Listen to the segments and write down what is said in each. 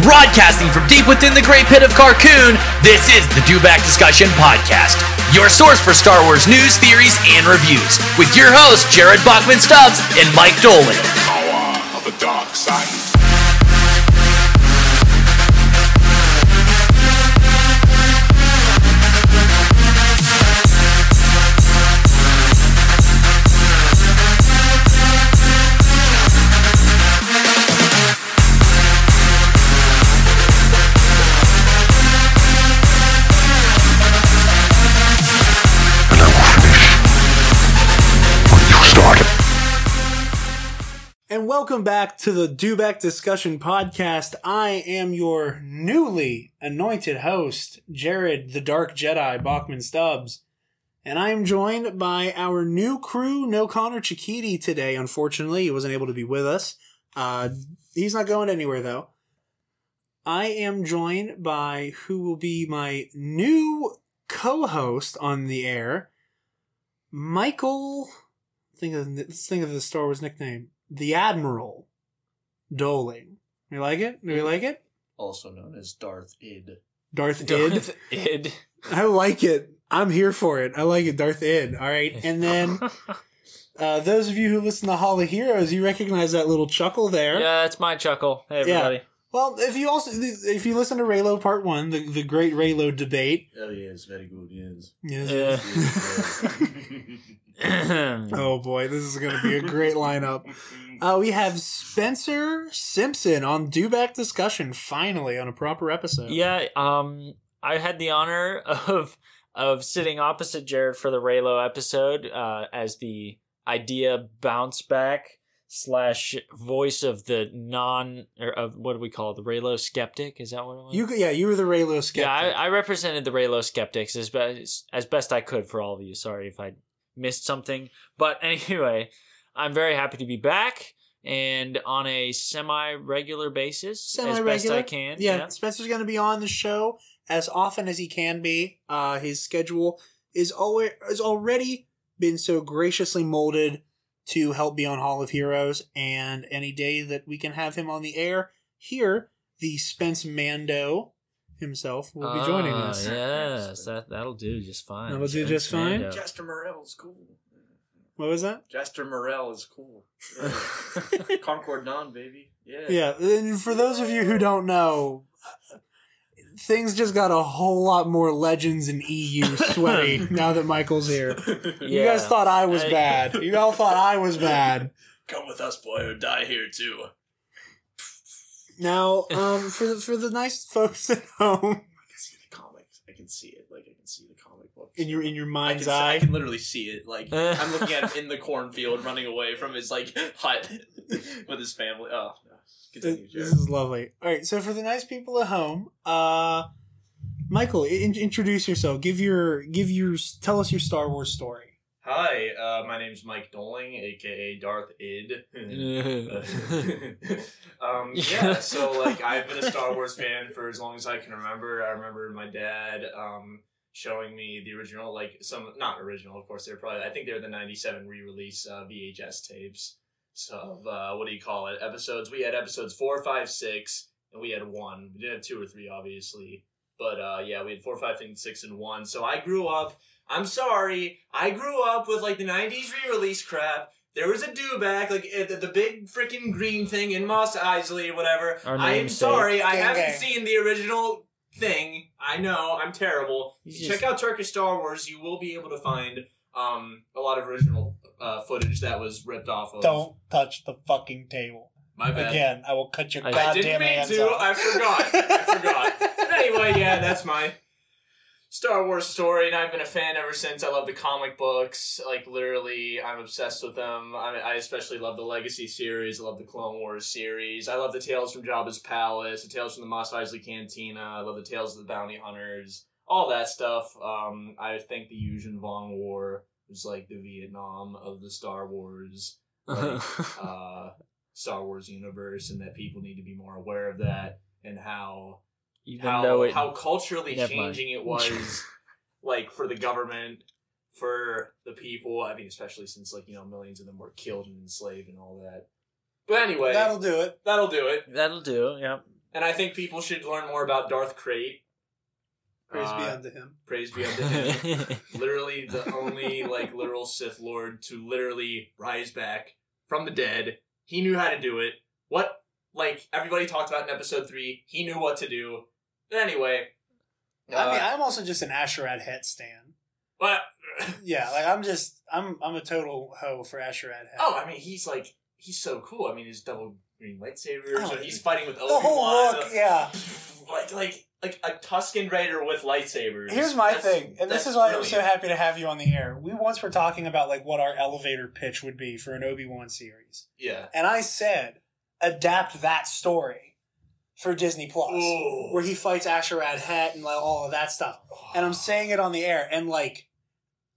Broadcasting from deep within the great pit of Carkoon, this is the Dewback Discussion Podcast, your source for Star Wars news, theories, and reviews, with your hosts Jared Bachman Stubbs and Mike Dolan. Power of the dark side. Welcome back to the Dewback Discussion Podcast. I am your newly anointed host, Jared the Dark Jedi Bachman Stubbs. And I am joined by our new crew, No Connor Chikiti, today. Unfortunately, he wasn't able to be with us. Uh, he's not going anywhere, though. I am joined by who will be my new co host on the air, Michael. Think of let's think of the Star Wars nickname, the Admiral Doling. You like it? Do you like it? also known as Darth Id. Darth Id. Darth Id. I like it. I'm here for it. I like it, Darth Id. All right, and then uh, those of you who listen to Hall of Heroes, you recognize that little chuckle there. yeah, it's my chuckle. Hey, everybody. Well, if you also if you listen to Reylo Part One, the the great Reylo debate. Oh yes, very good. Yes. Yes. Yeah. Oh boy, this is going to be a great lineup. Uh, we have Spencer Simpson on Do Back Discussion finally on a proper episode. yeah, um, I had the honor of of sitting opposite Jared for the Reylo episode uh, as the idea bounce back slash voice of the non or of what do we call it the Reylo skeptic? Is that what it was? You yeah, you were the Reylo skeptic. Yeah, I, I represented the Reylo skeptics as best as best I could for all of you. Sorry if I missed something, but anyway, I'm very happy to be back and on a semi-regular basis as best I can. Yeah, Spencer's going to be on the show as often as he can be. Uh, his schedule is always has already been so graciously molded to help be on Hall of Heroes, and any day that we can have him on the air here, the Spence Mando himself will be joining Ah, us. Yes, that that'll do just fine. That'll do Spence just fine? Mando. Jaster Mereel's cool. What was that? Jaster Mereel is cool. Concord Dawn, baby. Yeah. Yeah, and for those of you who don't know, things just got a whole lot more legends and EU sweaty now that Michael's here. You guys thought I was bad. You all thought I was bad. Come with us, boy, or die here too. Now, um, for the, for the nice folks at home, I can see the comics. I can see it. Like I can see the comic books. In your in your I can, mind's see- I can literally see it. Like I'm looking at him in the cornfield, running away from his like hut with his family. Oh, no. Continue, this Jared. is lovely. All right, so for the nice people at home, uh, Michael, in- introduce yourself. Give your give your tell us your Star Wars story. Hi, uh, my name's Mike Doling, aka Darth Id. um, yeah, so like I've been a Star Wars fan for as long as I can remember. I remember my dad um, showing me the original, like some not original, of course. They're probably I think they're the '97 re-release uh, VHS tapes. So of uh, what do you call it? Episodes. We had episodes four, five, six, and we had one. We didn't have two or three, obviously. But uh, yeah, we had four, five, and six, and one. So I grew up. I'm sorry. I grew up with like the '90s re-release crap. There was a dewback, like uh, the, the big freaking green thing in Mos Eisley or whatever. I am namesake. sorry. I haven't seen the original thing. I know. I'm terrible. You Check out Turkish Star Wars. You will be able to find um, a lot of original uh, footage that was ripped off of. Don't touch the fucking table My bad. again. I will cut your I- I didn't goddamn mean hands to. off. I forgot. I forgot. But anyway, yeah, that's my Star Wars story, and I've been a fan ever since. I love the comic books. Like literally, I'm obsessed with them. I, I especially love the Legacy series. I love the Clone Wars series. I love the Tales from Jabba's Palace, the Tales from the Mos Eisley Cantina. I love the Tales of the Bounty Hunters. All that stuff. Um, I think the Yuuzhan Vong War was like the Vietnam of the Star Wars like, uh, Star Wars universe, and that people need to be more aware of that and how Even how though it, how culturally Never mind. changing it was, like for the government, for the people. I mean, especially since like you know millions of them were killed and enslaved and all that. But anyway, That'll do it. that'll do it. that'll do. Yeah. And I think people should learn more about Darth Krayt. Praise be Uh, unto him. Praise be unto him. literally the only like literal Sith Lord to literally rise back from the dead. He knew how to do it. What like everybody talked about in episode three, he knew what to do. Anyway, I mean, uh, I'm also just an A'Sharad Hett stan. but Yeah, like I'm just I'm I'm a total hoe for A'Sharad Hett. oh, I mean, he's like he's so cool. I mean, his double green lightsabers, Oh, and he's fighting with the Obi whole Wan. look, yeah. Like like like a Tusken Raider with lightsabers. Here's my That's- thing, and this is why I'm so happy to have you on the air. We once were talking about like what our elevator pitch would be for an Obi Wan series, Yeah. and I said adapt that story for Disney Plus, Ooh. where he fights A'Sharad Hett and like, all of that stuff. And I'm saying it on the air, and like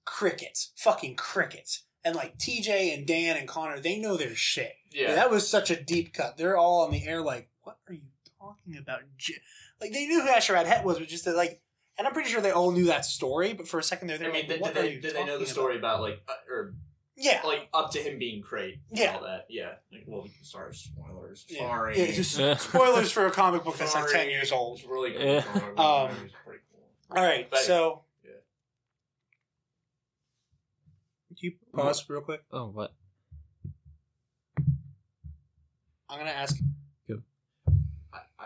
crickets, fucking crickets, and like TJ and Dan and Connor, they know their shit. yeah. That was such a deep cut. They're all on the air like, what are you talking about? J-? Like they knew who A'Sharad Hett was, but just that like, and I'm pretty sure they all knew that story. But for a second there, they I mean, like, did, what did are they you did they know the story about, like uh, or about? Yeah, like up to him being Krayt? Yeah. all that. Yeah. Like, well, we can spoilers. yeah. Sorry. Yeah, just spoilers for a comic book that's like ten years old. It's really good. Yeah. comic book. Um, It pretty cool. All right, But- so. Yeah. Can you pause real quick? oh, what? I'm gonna ask. I, I,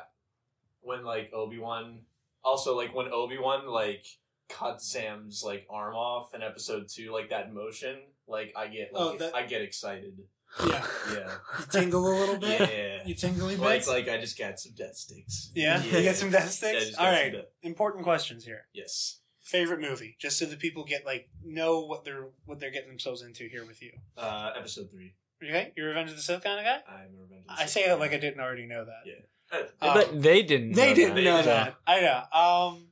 when like Obi Wan, also like when Obi Wan like cut Sam's like arm off in episode two, like that motion, like I get like Oh, that- I get excited. Yeah, Yeah. you tingle a little bit. yeah. You tingly Like bits. like I just got some death sticks. yeah? you got some death Yeah, I sticks. just All got some right, death- important questions here. Yes. Favorite movie, just so that people get like know what they're what they're getting themselves into here with you. Uh, episode three. Okay, you're Revenge of the Sith kind of guy. I'm a Revenge of the I say that like I didn't already know that. Yeah. Um, but they didn't. They know didn't that. know Yeah. that. I know. Um,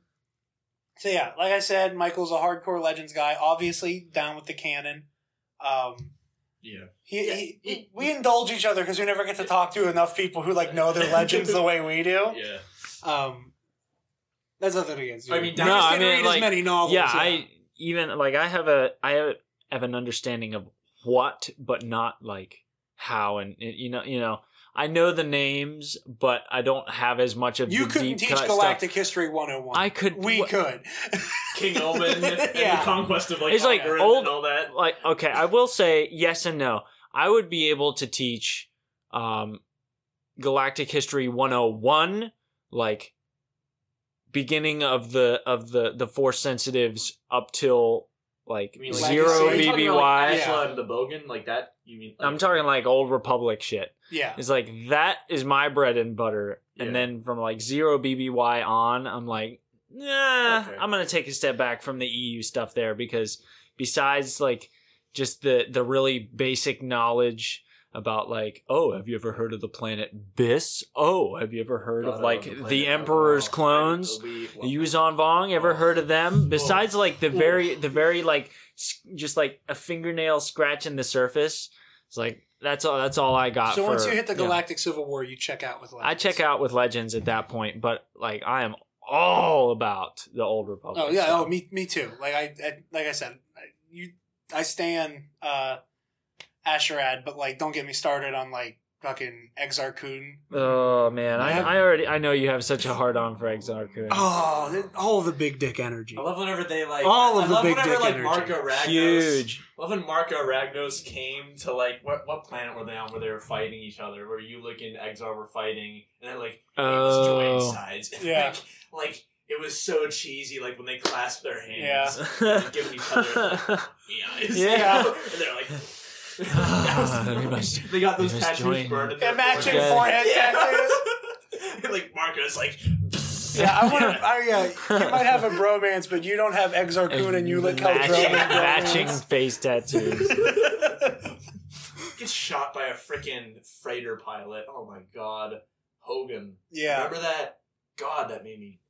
so yeah, like I said, Michael's a hardcore Legends guy. Obviously, down with the canon. Um, Yeah. he, Yeah, he, he- we indulge each other because we never get to talk to enough people who like know their legends the way we do. Yeah. Um, that's nothing against you. I mean, You No, just I didn't mean, read like, as many novels. yeah, I even like I have a I have, have an understanding of what, but not like how, and and, you know, you know, I know the names, but I don't have as much of you the couldn't deep teach cut Galactic History 101. Stuff. I could. we what- could. King Omen and Yeah. the conquest of like It's like old- and all that. like okay i will say yes and no i would be able to teach um galactic history 101 like beginning of the of the the force sensitives up till like You mean zero Legacy? Are you talking bby like, Yeah. And the Bogan like that? You mean? Like, i'm talking like old republic shit yeah. it's like that is my bread and butter and Yeah. then from like zero bby on i'm like nah Okay. i'm gonna take a step back from the eu stuff there because besides like just the the really basic knowledge about like oh have you ever heard of the planet Byss oh have you ever heard God, of like love the, emperor's clones Yuuzhan Vong, ever Oh. heard of them? Besides, like the Oh. very, the very like, just like a fingernail scratch in the surface. It's like that's all. That's all I got. So for, once you hit the yeah. Galactic Civil War, you check out with. I Legends. check out with Legends at that point, but like I am all about the old Republic. Oh yeah, stuff. oh me me too. Like I, I like I said, I, you I stand uh A'Sharad, but like don't get me started on like fucking Exar Kun. Oh man, I, I have- I already I know you have such a hard on for Exar Kun. Oh, they're- all the big dick energy. I love whenever they like. All of I the love big whenever dick like energy. Marka Ragnos. Huge. I love when Marka Ragnos came to like what what planet were they on where they were fighting each other? Where you look and Exar were fighting, and then like it was joined Oh. sides. Yeah. like, like it was so cheesy. Like when they clasped their Yeah. hands, and giving each other like, the eyes. Yeah. and they're like. Ah, we must- they got those we must tattoos join. burned in their Imagine Yeah. forehead Yeah. tattoos. Like Marka's like. Yeah, I want to. I, yeah, you might have a bromance, but you don't have Exar Kun and you look matching, Keldronian matching bromance. face tattoos. gets shot by a freaking freighter pilot. Oh my god, Hoggon. Yeah, Remember that? God, that made me.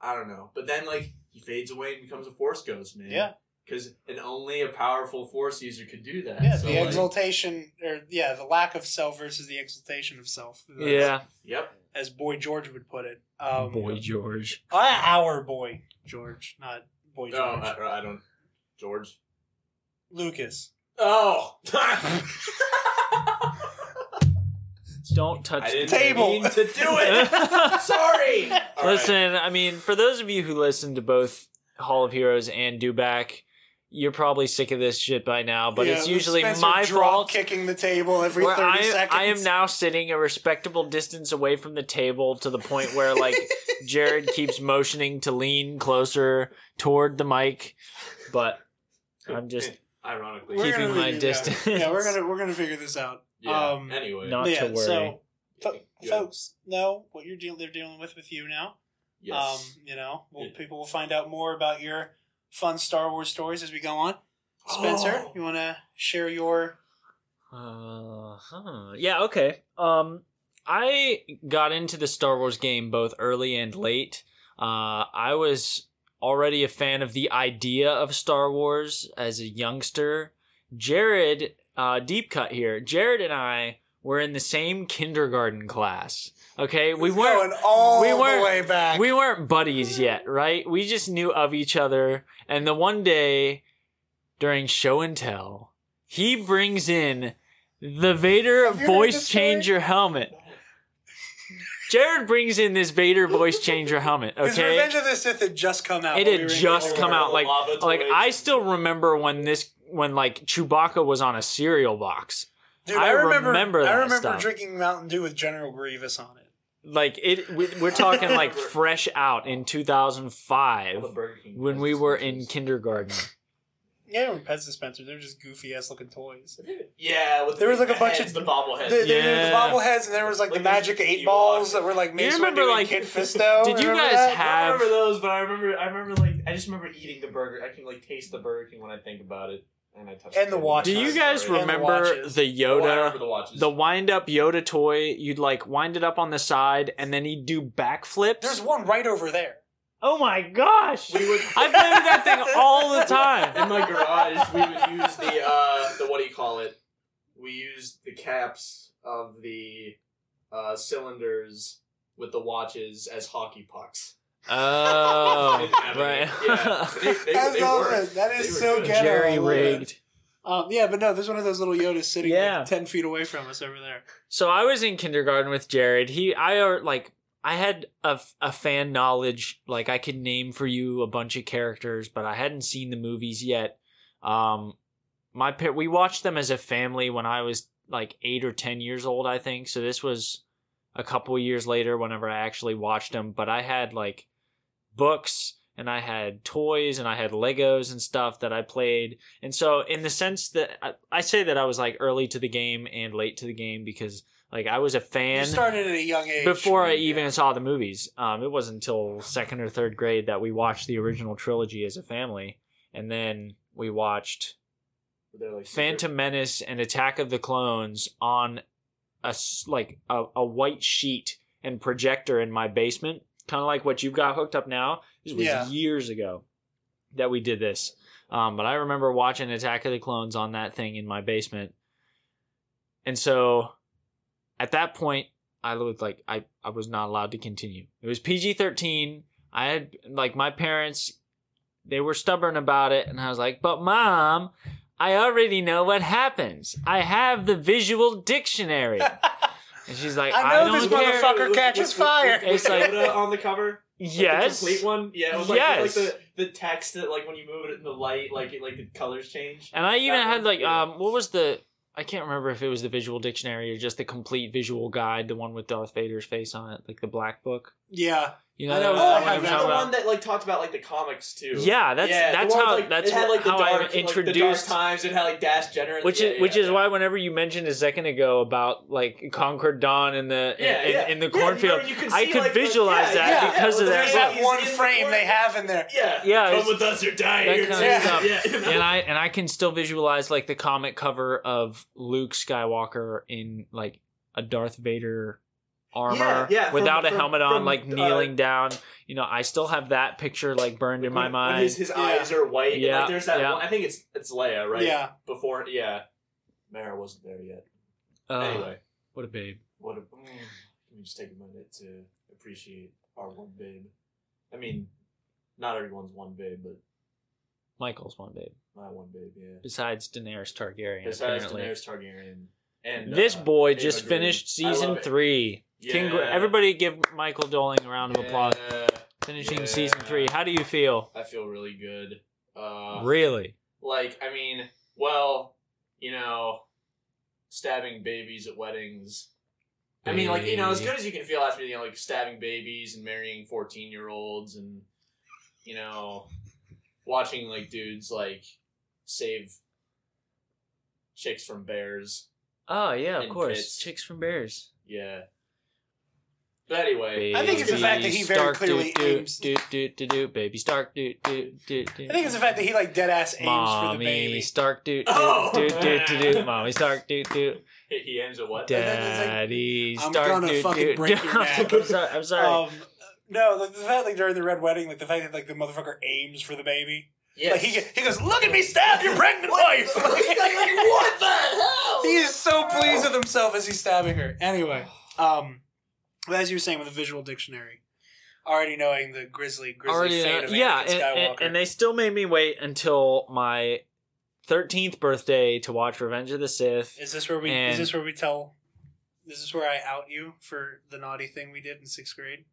I don't know. But then, like, he fades away and becomes a Force Ghost, man. Yeah. Because and only a powerful Force user could do that. yeah. So, the like, exaltation, or yeah, the lack of self versus the exaltation of self. yeah, Yep. as Boy George would put it. Um, boy George. Uh, our boy George, not boy No, George. I, I don't. George. Lucas. Oh. Don't touch I the didn't Table. mean to do it. Sorry. All right. Listen, I mean, for those of you who listen to both Hall of Heroes and Dewback, you're probably sick of this shit by now, but Yeah, it's usually Spencer my drop fault. kicking the table every 30 I, seconds. I am now sitting a respectable distance away from the table to the point where, like, Jared keeps motioning to lean closer toward the mic, but I'm just ironically. We're keeping gonna my figure- distance. Yeah, yeah, we're gonna we're gonna figure this out. Yeah. Um, anyway. Not yeah, to worry. so fo- folks know what you're dealing they're dealing with with you now. yes. Um, you know, well, Yeah. people will find out more about your fun Star Wars stories as we go on. Spencer, Oh. you want to share your? Uh, huh. Yeah, okay. Um, I got into the Star Wars game both early and late. Uh, I was already a fan of the idea of Star Wars as a youngster. Jared, uh, deep cut here. Jared and I were in the same kindergarten class. Okay, we weren't going all we weren't- way back. we weren't buddies yet, right? We just knew of each other. And the one day during show and tell, he brings in the Vader Have you heard voice changer helmet. Jared brings in this Vader voice changer helmet, Because okay? Revenge of the Sith had just come out. It had we just come out like like toys. I still remember when this when like Chewbacca was on a cereal box. Dude, I I remember. remember I remember stuff. drinking Mountain Dew with General Grievous on it. Like it we, we're talking like fresh out in 2005 All the Burger King when we were in kindergarten. Yeah, they were pet dispensers. They were just goofy ass looking toys. Yeah, with There was, like, a bunch heads, of- the bobbleheads. The, the, Yeah. the bobbleheads, and there was like, Like the magic eight balls that were like Mace you remember, like- and Kit Fisto. Did you guys that? have- I remember those, but I remember I remember like I just remember eating the burger. I can like taste the Burger King when I think about it, and I touch And the it. watches. Do you guys And the remember watches. the Oh, remember Yoda, the watches. the wind up Yoda toy? You'd like wind it up on the side and then he'd do backflips. There's one right over there. oh my gosh! we would I played with that thing all the time. in my garage. We would use the uh the what do you call it? We used the caps of the uh cylinders with the watches as hockey pucks. Oh, Didn't have any- right. Yeah, they, they, That's they awesome. worked. That They so good. ghetto. Jerry rigged. Um, yeah, but no, there's one of those little Yodas sitting Yeah. like ten feet away from us over there. So I was in kindergarten with Jared. He, I are like, I had a, a fan knowledge. Like I could name for you a bunch of characters, but I hadn't seen the movies yet. Um, my pa- we watched them as a family when I was like eight or ten years old, I think. So this was a couple years later whenever I actually watched them. But I had like books and I had toys and I had Legos and stuff that I played. And so, in the sense that I, I say that I was like early to the game and late to the game because like I was a You fan started at a young age. before I Yeah. even saw the movies. Um, it wasn't until second or third grade that we watched the original trilogy as a family, and then we watched like Phantom Menace and Attack of the Clones on a s- like a, a white sheet and projector in my basement, kind of like what you've got hooked up now. This was Yeah. years ago that we did this. Um, but I remember watching Attack of the Clones on that thing in my basement. And so at that point, I looked like I, I was not allowed to continue. It was PG 13. I had, like, my parents, they were stubborn about it. And I was like, but mom, I already know what happens. I have the visual dictionary. And she's like, I I, know don't this care. motherfucker catches fire. It's It's like- on the cover. Like Yes. the complete one. Yeah, it was like, Yes. like the the text that like when you move it in the light, like it, like the colors change. And I even That had like yeah. um what was the I can't remember if it was the visual dictionary or just the complete visual guide, the one with Darth Vader's face on it, like the black book. Yeah, You know, I know Oh, I what have that that the about? one that like talked about like the comics too? Yeah, that's Yeah, that's how like, that's had, like, how dark, I like, the dark introduced times. It had like Dass Jennir, and- which yeah, is which yeah, is yeah. why whenever you mentioned a second ago about like Concord Dawn in the in, yeah. in the cornfield, remember you could I could like, the- visualize yeah, that yeah, because of that there's that one in the frame they have in there. Yeah, Yeah, Come it's- with us or die. that You're kind of stuff. Yeah. and I and I can still visualize like the comic cover of Luke Skywalker in like a Darth Vader armor Yeah, yeah, from- without a from- helmet on, from, like uh, kneeling down. You know, I still have that picture like burned in my When- mind. When his, his Yeah. eyes are white. and, Yeah, like, there's that yeah. one. I think it's it's Leia, right? Yeah. Before, yeah. Mara wasn't there yet. Oh, anyway, what a babe. what? A, mm, let me just take a minute to appreciate our one babe. I mean, not everyone's one babe, but Michael's one babe. my one babe. Yeah. Besides Daenerys Targaryen, Besides apparently. Daenerys Targaryen And This uh, boy Ava just Green. finished I love season it. Three. Congra- Everybody give Michael Doling a round of applause. Finishing Yeah. season three. How do you feel? I feel really good. Uh, really? like I mean, well, you know, stabbing babies at weddings. I mean, like you know, as good as you can feel after you know, like stabbing babies and marrying fourteen year olds, and you know, watching like dudes like save chicks from bears. Oh yeah, of course. pits. Chicks from Bears. Yeah. But anyway, I think it's the fact that he very Stark, clearly do, do, aims- do, do, do, do, baby Stark, do, do, do, do. I think it's the fact that he like dead ass aims for the baby. Stark, do, do, Oh. do, do, do, do. Mommy Stark, do, do. he he aims at what? then it's like, Daddy I'm Stark, gonna do, fucking do, break do. your neck. I'm sorry. I'm sorry. Um, no, like the fact like during the red wedding, like the fact that like the motherfucker aims for the baby. Yes. Like he he goes, look at me stab your pregnant wife. what the hell? he is so pleased with himself as he's stabbing her. Anyway, um, well, as you were saying with the visual dictionary, already knowing the grisly, grisly Already, fate of yeah, Anakin and, Skywalker. and, and they still made me wait until my 13th birthday to watch Revenge of the Sith. is this where we? and- is this where we tell? Is this where I out you for the naughty thing we did in sixth grade?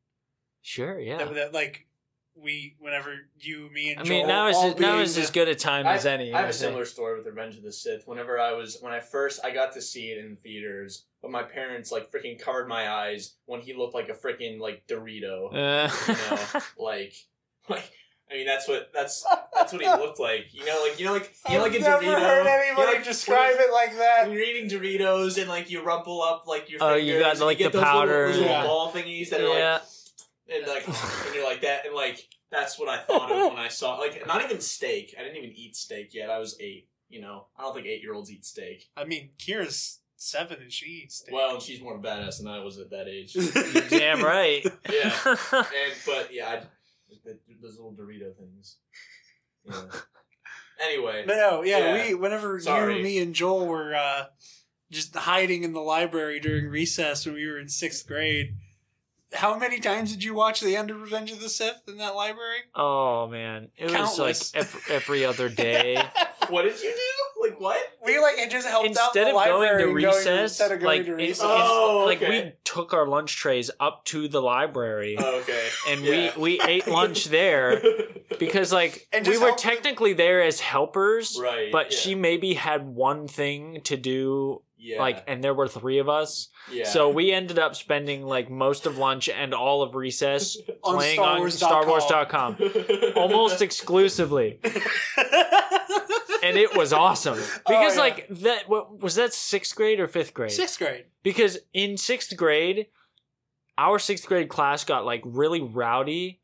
Sure, yeah. That, that like we, whenever you, me, and I Joel mean, now is all now being is as good a time I, as any. I have a think. similar story with Revenge of the Sith. Whenever I was when I first I got to see it in theaters, but my parents like freaking covered my eyes when he looked like a freaking like Dorito. Uh, You know, like like I mean that's what that's that's what he looked like. You know, like you know like you know like a I've never Dorito. heard you know, like, describe when, it like that. When you're eating Doritos and like you rumple up like your Oh, you got, and like, get the those little- powder. those little Yeah. ball thingies that are like and like and you're like that and like that's what I thought of when I saw like not even steak. I didn't even eat steak yet. I was eight. You know, I don't think eight year olds eat steak. I mean, Kira's seven and she eats steak. Well, and she's more badass than I was at that age. Damn right. Yeah. and but yeah, I, the, those little Dorito things. Yeah. Anyway, But no, yeah, Yeah. we whenever Sorry. you, me, and Joel were uh, just hiding in the library during recess when we were in sixth grade. How many times did you watch the end of Revenge of the Sith in that library? oh man, it was like every, every other day. what did you do? Like what? we like it just helped out instead the of going library to and recess, instead of going like to in- recess. in- Oh, like okay. we took our lunch trays up to the library. Oh, okay. and Yeah. we, we ate lunch there because like And we just were help them- technically there as helpers right. but yeah. she maybe had one thing to do yeah. like and there were three of us yeah. so we ended up spending like most of lunch and all of recess On playing Star on Wars.com. starwars.com almost exclusively and it was awesome oh, because Oh, yeah. like that what was that sixth grade or fifth grade sixth grade. because in sixth grade, our sixth grade class got like really rowdy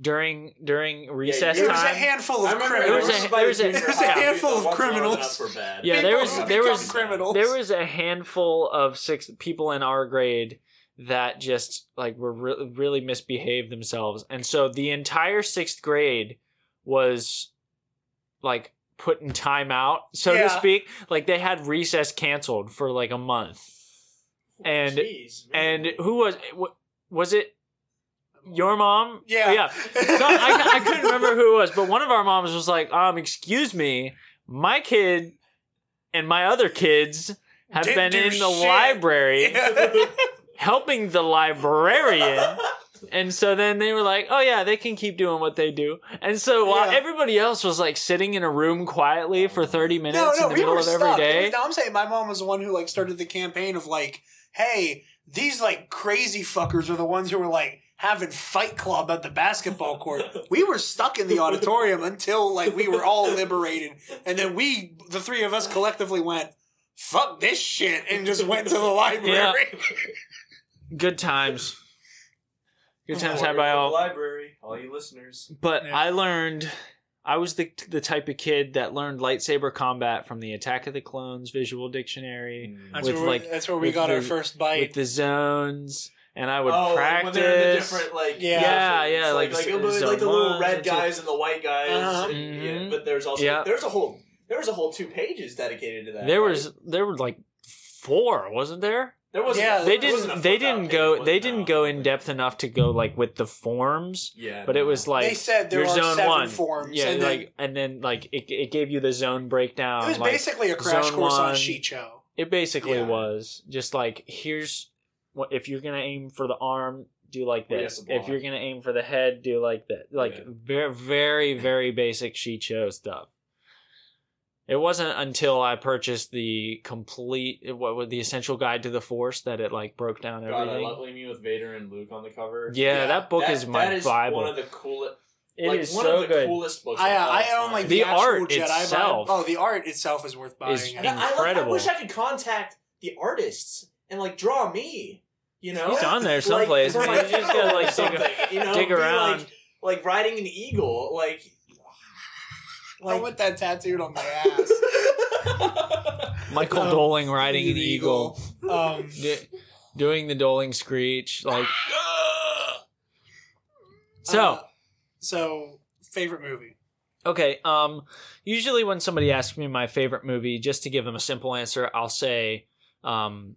during during recess There was a time. handful of remember There was criminals. a- there was a- there was a handful of criminals. up were bad. Yeah, there was there was criminals. there was a handful of six people in our grade that just like were re- really misbehaved themselves, and so the entire sixth grade was like put in timeout, so Yeah. to speak. Like they had recess canceled for like a month. and- Jeez. And who was was it? Your mom? Yeah. yeah. So I, I couldn't remember who it was, but one of our moms was like, um, excuse me, my kid and my other kids have Didn't been in the shit." library helping the librarian. And so then they were like, oh yeah, they can keep doing what they do. And so while Yeah. everybody else was like sitting in a room quietly for 30 minutes no, no, in the we middle of stuck. every day. no, I'm saying my mom was the one who like started the campaign of like, hey, these like crazy fuckers are the ones who were like having fight club at the basketball court. we were stuck in the auditorium until like we were all liberated, and then we, the three of us, collectively went. Fuck this shit and just went to the library. Good times. Good times had by of the all. library, all you listeners. But Yeah. I learned I was the the type of kid that learned lightsaber combat from the Attack of the Clones visual dictionary That's With, where, we, like, that's where we with got our the- first with bite. the zones, and I would oh, like practice. when they're in the different like Yeah. Yeah, yeah, like like like, z- like, the little red guys and the white guys. Uh-huh. and- yeah, Mhm. but there's also Yeah. there's a whole there was a whole two pages dedicated to that. there right? was there were like four, wasn't there? There was Yeah, They there wasn't a didn't they didn't go they there? didn't go in depth enough to go like with the forms, Yeah, but it was like they said there your are zone seven one. forms. Yeah, and like and then like it, it gave you the zone breakdown. it was like, basically a crash zone course on one. Shii-Cho. It basically Yeah. was just like here's what if you're gonna aim for the arm, do like this. has If you're gonna aim for the head, do like that. Like Yeah. very very very basic Shii-Cho stuff. It wasn't until I purchased the complete what was the essential guide to the Force that it like broke down everything. God, I everything. love Leave Me with Vader and Luke on the cover. yeah, Yeah, that book That- is my that is bible. One of the coolest. It like, is one so of the good. coolest books. I uh, I own like The the, art Jedi Bible. itself Oh, the art itself is worth buying. is I- I, like, I wish I could contact the artists and like draw me. You know, He's on there someplace. for man. my You just gotta like dig, you know, dig around. like, like riding an eagle, like. I want that tattooed on my ass. Michael Um, Doling riding an eagle. Um, D- doing the doling screech like so uh, so favorite movie. okay um usually when somebody asks me my favorite movie just to give them a simple answer i'll say um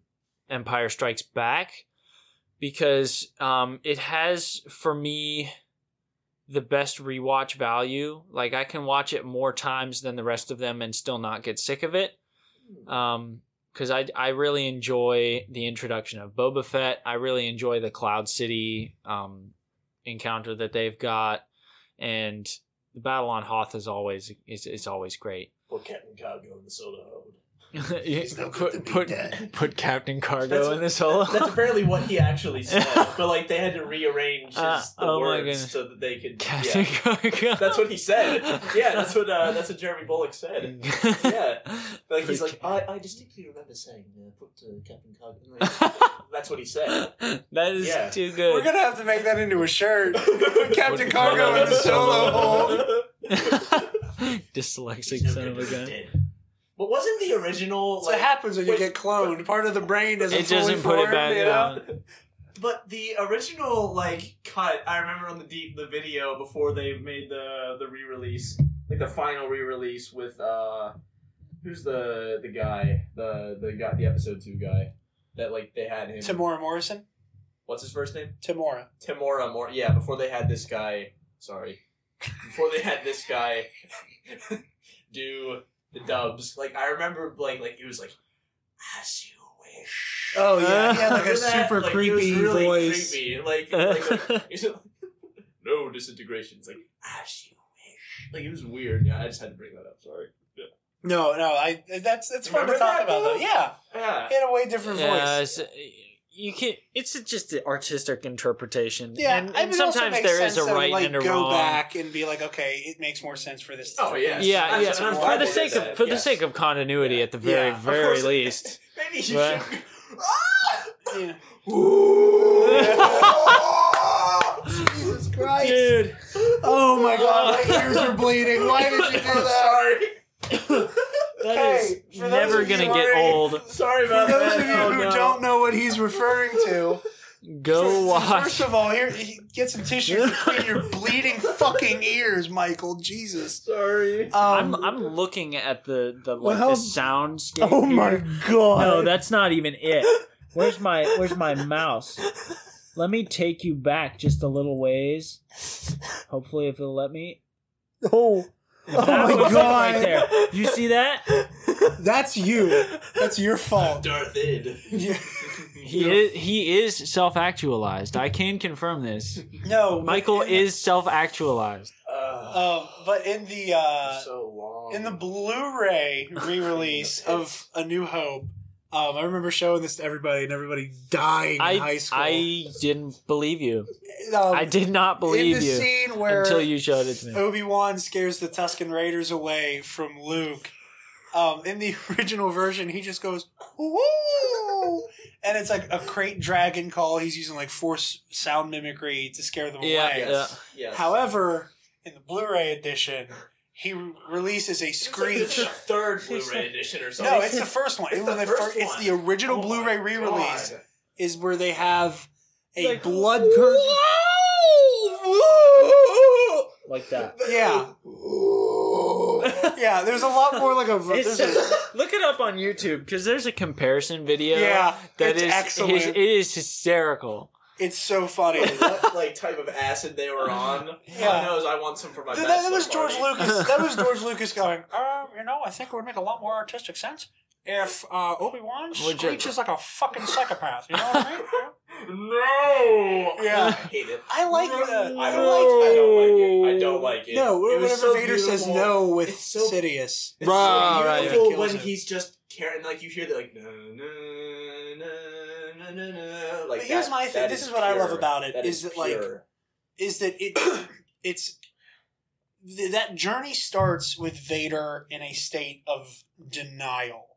empire strikes back because um it has for me the best rewatch value like i can watch it more times than the rest of them and still not get sick of it um because I, I really enjoy the introduction of Boba Fett. I really enjoy the Cloud City um, encounter that they've got, and the battle on Hoth is always is, is always great. Put Captain Cargo in the soda. no good put be put, dead. put Captain Cargo That's- in the solo. That's apparently what he actually said, but like they had to rearrange his, Uh, the oh words so that they could. Captain Yeah. Cargo. That's what he said. Yeah, that's what uh, that's what Jeremy Bulloch said. Yeah. Like he's like, I, I distinctly remember saying, uh, "Put uh, Captain Cargo." Like, that's what he said. that is Yeah. too good. We're gonna have to make that into a shirt. Put Captain Cargo in the solo hole. Dyslexic son of a gun. But wasn't the original like? what happens when you get cloned. Part of the brain doesn't It fully doesn't put it form, back you know? down. But the original like cut, I remember on the deep the video before they made the the re-release, like the final re-release with uh, who's the the guy, the the guy, the episode two guy, that like they had him. Temuera Morrison. What's his first name? Temuera. Timora More. Yeah, before they had this guy. Sorry, before they had this guy do the dubs. Like I remember, like like he was like, as you wish. Oh yeah, he had like a that? super Like, it was creepy really voice. Creepy. Like, like, like no disintegration. It's like as you wish. Like it was weird. Yeah, I just had to bring that up. Sorry. No, no, I that's it's fun to talk that, about though. though? Yeah, Yeah. in a way different Yeah, voice. it's- you can. It's just an artistic interpretation. Yeah, and, I mean, sometimes there is a sense right like, and a go wrong. back and be like, okay, it makes more sense for this. Oh, yes. Yeah, I'm- yeah. I'm for glad the sake of that, for the sake of continuity, at the very Yeah, very course. least. Maybe you But- should. Ah! Jesus Christ! Dude, Oh my God, my ears are bleeding. Why did you do that? Sorry. That Hey, is for those never of gonna who get are- old. Sorry about For about those of you Oh, who no. don't know what he's referring to, Go watch. First of all, here he- get some tissues and clean your bleeding fucking ears, Michael. Jesus. Sorry. I'm Um, I'm looking at the the like Well, the soundscape. oh my here. god. No, that's not even it. Where's my Where's my mouse? Let me take you back just a little ways. Hopefully, if it'll let me. oh. Oh That my god. Right there. You see that? That's you. That's your fault. Darth Id. Yeah. He is he is self actualized. I can confirm this. No, Michael in the- is self actualized. Uh, Um, but in the uh, so long. in the Blu-ray re-release of A New Hope, um, I remember showing this to everybody, and everybody dying in high school. I didn't believe you. um, I did not in believe the you scene where until you showed it to me. Obi Wan scares the Tusken Raiders away from Luke. Um, in the original version, he just goes "Woo!" and it's like a krayt dragon call. He's using like force sound mimicry to scare them Yeah, away. yes. yes. However, in the Blu-ray edition, he releases a It's like the screech. third Blu-ray edition or something. No, it's the first one. It's It the the first fir- It's the original Oh Blu-ray re-release. God. Is where they have a Like, blood curtain. Like that. Yeah. Yeah, there's a lot more like a. A look it up on YouTube because there's a comparison video. Yeah, that it's is- excellent. his- it is hysterical. It's so funny. what like type of acid they were on. Yeah. God knows I want some for my that, that was George party. Lucas. That was George Lucas going. Uh, you know, I think it would make a lot more artistic sense if uh, Obi Wan Would you- screeches like a fucking psychopath. You know what I mean? No. Yeah. I hate it. I like the. I I don't like like. I don't like it. I don't like it. No, It was whenever so Vader says beautiful. no with It's so- Sidious. It's Right, so right, beautiful yeah. when Kills he's just caring. like you hear the like, no, na, like But here's that- my thing. This is what I love about it, That is that, like, is that it it's th- that journey starts with Vader in a state of denial.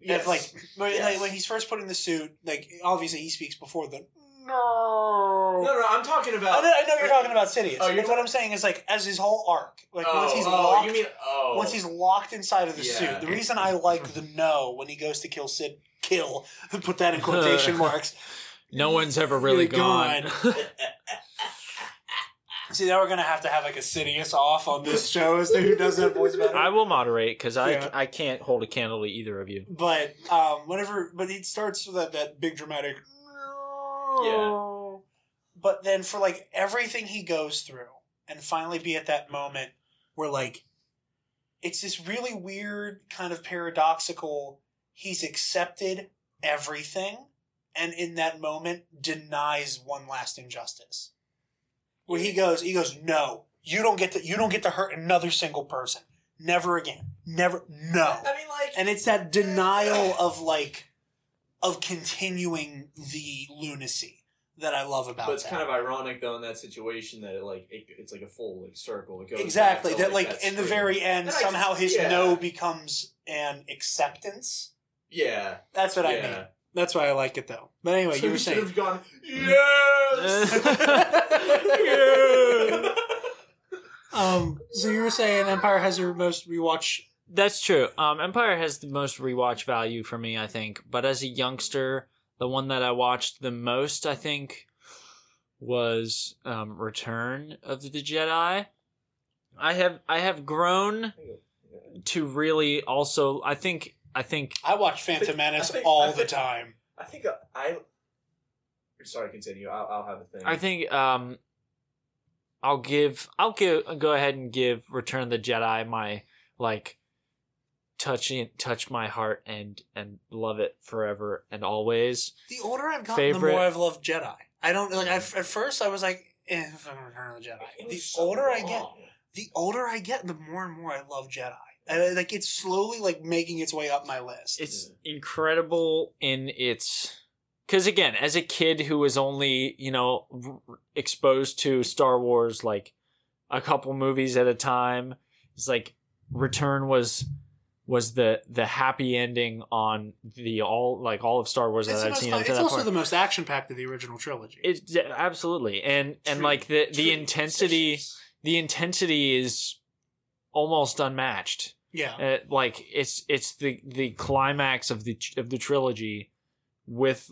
Yes. Of, like, when, Yes. like when he's first put in the suit, like obviously he speaks before the no. no, no, I'm talking I about. know, I know you're talking about Sidious. Oh, Oh, you're what I'm saying is like as his whole arc, like oh, once he's oh, locked, You mean oh? once he's locked inside of the Yeah. suit. The reason I like the no when he goes to kill Sid, kill, put that in quotation marks. No one's ever really You're gone. See, now we're gonna have to have like a Sidious off on this show as to who does that voice better. I will moderate because I Yeah. I can't hold a candle to either of you. But um, whenever, but it starts with that, that big dramatic. Yeah. But then for like everything he goes through, and finally be at that moment where like, it's this really weird kind of paradoxical. He's accepted everything, and in that moment denies one last injustice. Where he goes, he goes, no, you don't get to, you don't get to hurt another single person. Never again. Never. No I mean, like, and it's that denial of like of continuing the lunacy that I love about but it's that. kind of ironic though in that situation that it like it, it's like a full like circle. It goes exactly back to, that like that in the very end And somehow just- his yeah. no becomes an acceptance. Yeah, That's what I mean. That's why I like it though. But anyway, So you were he should saying have gone yes. Yeah. um so you were saying Empire has your most rewatch That's true. Um, Empire has the most rewatch value for me, I think. But as a youngster, the one that I watched the most, I think, was um, Return of the Jedi. I have I have grown to really also. I think I think I watch Phantom think- Menace think- all I the time. I think I. I sorry, continue. I'll, I'll have a thing. I think um, I'll give I'll give go ahead and give Return of the Jedi my like touching touch my heart and and love it forever and always. The older I've gotten, Favorite- the more I've loved Jedi. I don't like. I, at first, I was like, eh, Return of the Jedi. The so older I get, the older I get, the more and more I love Jedi. And uh, like it's slowly like making its way up my list. It's incredible in its because again, as a kid who was only you know r- exposed to Star Wars like a couple movies at a time, it's like Return was was the the happy ending on the all like all of Star Wars it's, that I've seen. fun- up to it's that also point. the most action packed of the original trilogy. It's absolutely and and True- like the the true intensity the intensity is almost unmatched. Yeah, Uh, like it's it's the the climax of the of the trilogy with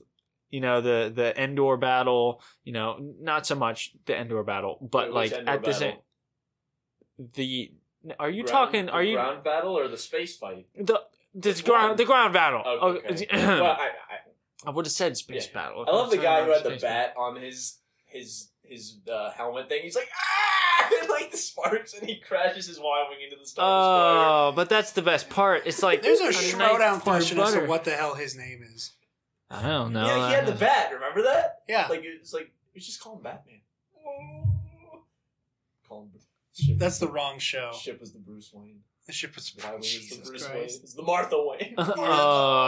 you know the the Endor battle. You know, not so much the Endor battle, but Wait, like which Endor at the battle? same the. Are you Ground- talking? the Are you ground battle or the space fight? the the Which ground one? the ground battle? Oh, Oh, okay. well, I, I, I would have said space Yeah. battle. I love the guy who had the Space battle. bat on his his his uh, helmet thing. He's like ah, and like the sparks, and he crashes his Y wing into the Star oh, Destroyer. Oh, but that's the best part. It's like there's a nice showdown question as to butter. what the hell his name is. I don't know. yeah, he had the bat. Remember that? Yeah, Like it's like we just call him Batman. Call him. Ship that's the was wrong show. Ship was the Bruce Wayne. The ship was Y wing is the Jesus Bruce Wayne. Christ. It's the Martha Wayne. oh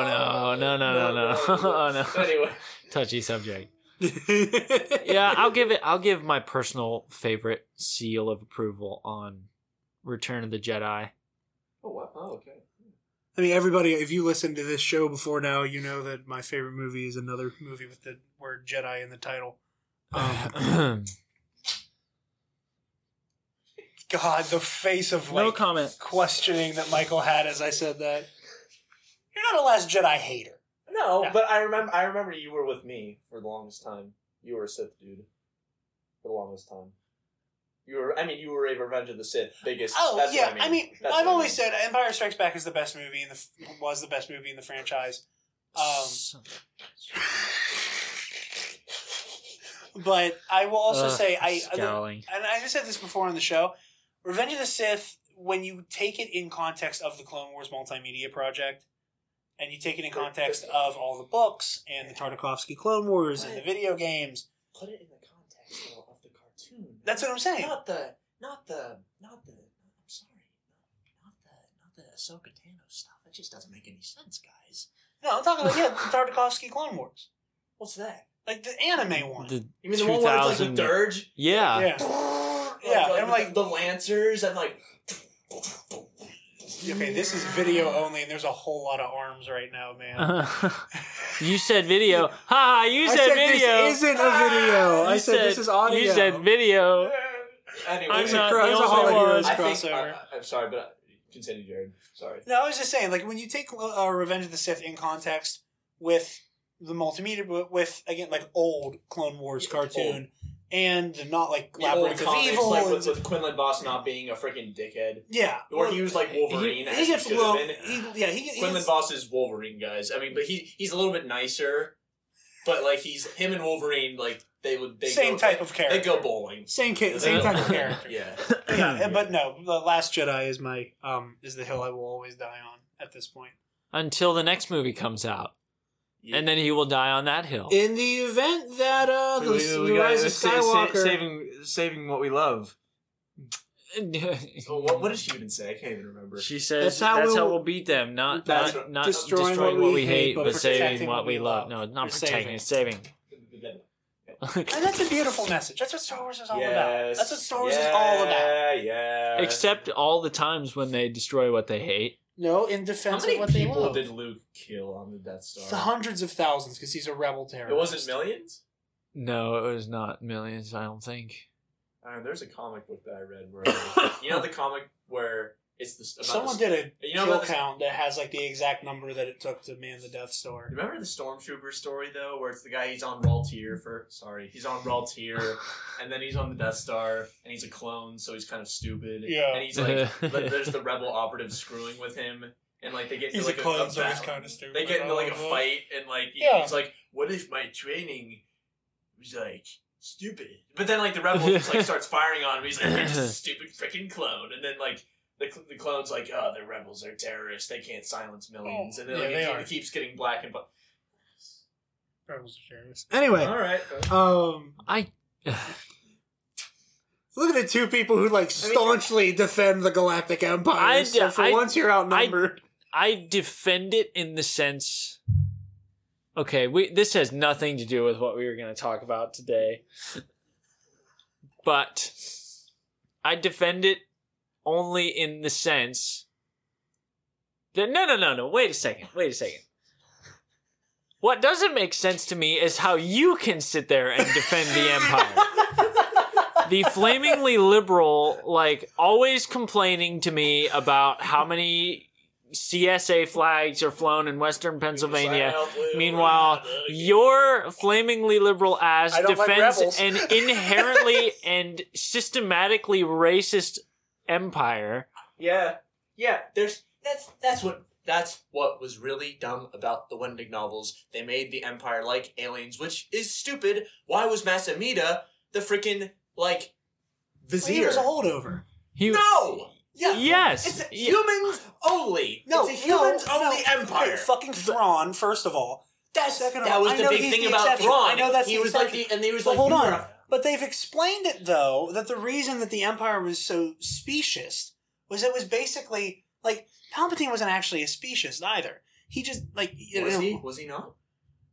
no no no no no oh, no Anyway, touchy subject. Yeah, I'll give it. I'll give my personal favorite seal of approval on Return of the Jedi. oh wow, oh okay. I mean, everybody, if you listened to this show before now, you know that my favorite movie is another movie with the word Jedi in the title. Um, God, the face of no comment. questioning that Michael had as I said that. You're not a Last Jedi hater. No, Yeah. but I remember. I remember you were with me for the longest time. You were a Sith dude for the longest time. You were. I mean, you were a Revenge of the Sith biggest. Oh that's yeah, what I I mean. mean, I've what I always mean. said Empire Strikes Back is the best movie in the was the best movie in the franchise. Um, but I will also Ugh, say I scowling. and I said this before on the show. Revenge of the Sith, when you take it in context of the Clone Wars multimedia project, and you take it in context of all the books and the Tartakovsky Clone Wars and the video games. Put it in the context though, of the cartoon. That's what I'm saying. not the, not the, not the. I'm sorry, not the, not the Ahsoka Tano stuff. That just doesn't make any sense, guys. No, I'm talking about yeah, the Tartakovsky Clone Wars, What's that? like the anime one. The You mean the one where it's like 2000 the dirge? Yeah. yeah. Yeah, like, and, like- the Lancers and like. Okay, this is video only, and there's a whole lot of arms right now, man. you said video. Ha! You I said, said video. this isn't a video. I You said, this is audio. You said video. Anyway, I'm a, not cro- the only one. I think. crossover. I, I'm sorry, but uh, continue, Jared. Sorry. No, I was just saying, like when you take uh, Revenge of the Sith in context with the multimedia, with again like old Clone Wars Yeah, cartoon, and not like The old Labyrinth of comics, Evil, like and- with, with Quinlan Vos not being a freaking dickhead, yeah, or he was like Wolverine. He, as he gets should low. have been. He, yeah, he, he Quinlan gets, Vos is Wolverine, guys. I mean, but he he's a little bit nicer, but like he's him and Wolverine, like they would they same go, type of character. They character. go bowling. Same ca- same type of character. Yeah. yeah, but no, the Last Jedi is my um is the hill I will always die on at this point. Until the next movie comes out, and then he will die on that hill. In the event that uh the, the Rise of Skywalker, saving saving what we love. So what, what did she even say? I can't even remember. she says That's that's how how, we'll- we'll, beat them. Not That's not, what- not Destroying destroying, what what we we hate, hate, but but saving what what we we love. love. No, Or not saving. protecting. It's saving. and that's a beautiful message. That's what Star Wars is all about. That's what Star Wars is all about. Yeah, yeah. Except all the times when they destroy what they hate. No, in how defense many of what they people love. did Luke kill on the Death Star? The hundreds of thousands because he's a rebel terrorist. It wasn't millions. No, it was not millions. I don't think. Uh, there's a comic book that I read where you know the comic where it's the about Someone the, did a You know kill about the- count that has like the exact number that it took to man the Death Star. Remember the Stormtrooper story though, where it's the guy he's on Ralltiir for sorry, he's on Ralltiir, and then he's on the Death Star, and he's a clone, so he's kind of stupid. Yeah. And he's like, there's the rebel operative screwing with him, and like they get into He's like a clone, so he's battle. kind of stupid. They get into like a Uh-huh. fight, and like Yeah. he's like, "What if my training was like stupid?" But then like the rebel just like starts firing on him. He's like, "You're just a stupid freaking clone," and then like. The, cl- the clone's like, oh, they're rebels they're terrorists. They can't silence millions. Oh, and then yeah, like, they it, are. it keeps getting black and black. Rebels are terrorists. Anyway, All right. um, I. look at the two people who like staunchly defend the Galactic Empire. I- so for I- once, you're outnumbered. I defend it in the sense. Okay, we this has nothing to do with what we were going to talk about today, but I defend it only in the sense that no, no, no, no. Wait a second. Wait a second. What doesn't make sense to me is how you can sit there and defend the empire. the flamingly liberal, like always complaining to me about how many CSA flags are flown in Western Pennsylvania. Meanwhile, your flamingly liberal ass don't like defends an inherently and systematically racist empire. Yeah, yeah. There's that's that's what that's what was really dumb about the Wendig novels. They made the Empire like aliens, which is stupid. Why was Mas Amedda the freaking like vizier? He was a holdover. He, no. Yeah. Yes. It's a Yeah. humans only. No, it's a humans no, only no. empire. Okay, fucking Thrawn, first of all. That's Second of that was I the know big thing the about exception. Thrawn. I know that's he the was like the and he was But like hold you on. Were- But they've explained it though that the reason that the Empire was so specious was it was basically like Palpatine wasn't actually a specious either. He just like you Was know, he? Was he not?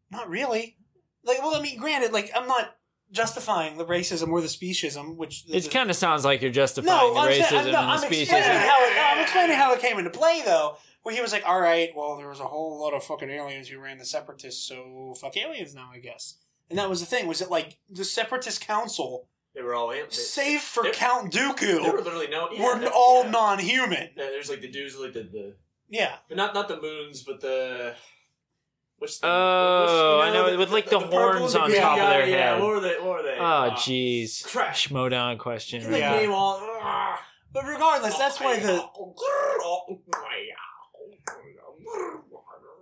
not really. Like, well, I mean, granted, like I'm not justifying the racism or the speciesism, which It kind of sounds like you're justifying no, the I'm, racism saying, I'm, no, and the I'm species. explaining how it, no, I'm explaining how it came into play though. Where he was like, "All right, well, there was a whole lot of fucking aliens who ran the separatists, so fuck aliens now, I guess." And that was the thing. Was that like the separatist council, They were all aliens. save for they- Count There were Dooku, literally no. Yeah, were that- all yeah. non-human. Yeah, There's like the dudes like the the Yeah, But not not the moons, but the which the, Oh, which, I know, with, like, the purple horns on the green top of their yeah, head. What were they? What were they? Oh, Uh, Crash. crap. Schmodown question. They Yeah. came all. ah. but regardless, that's why the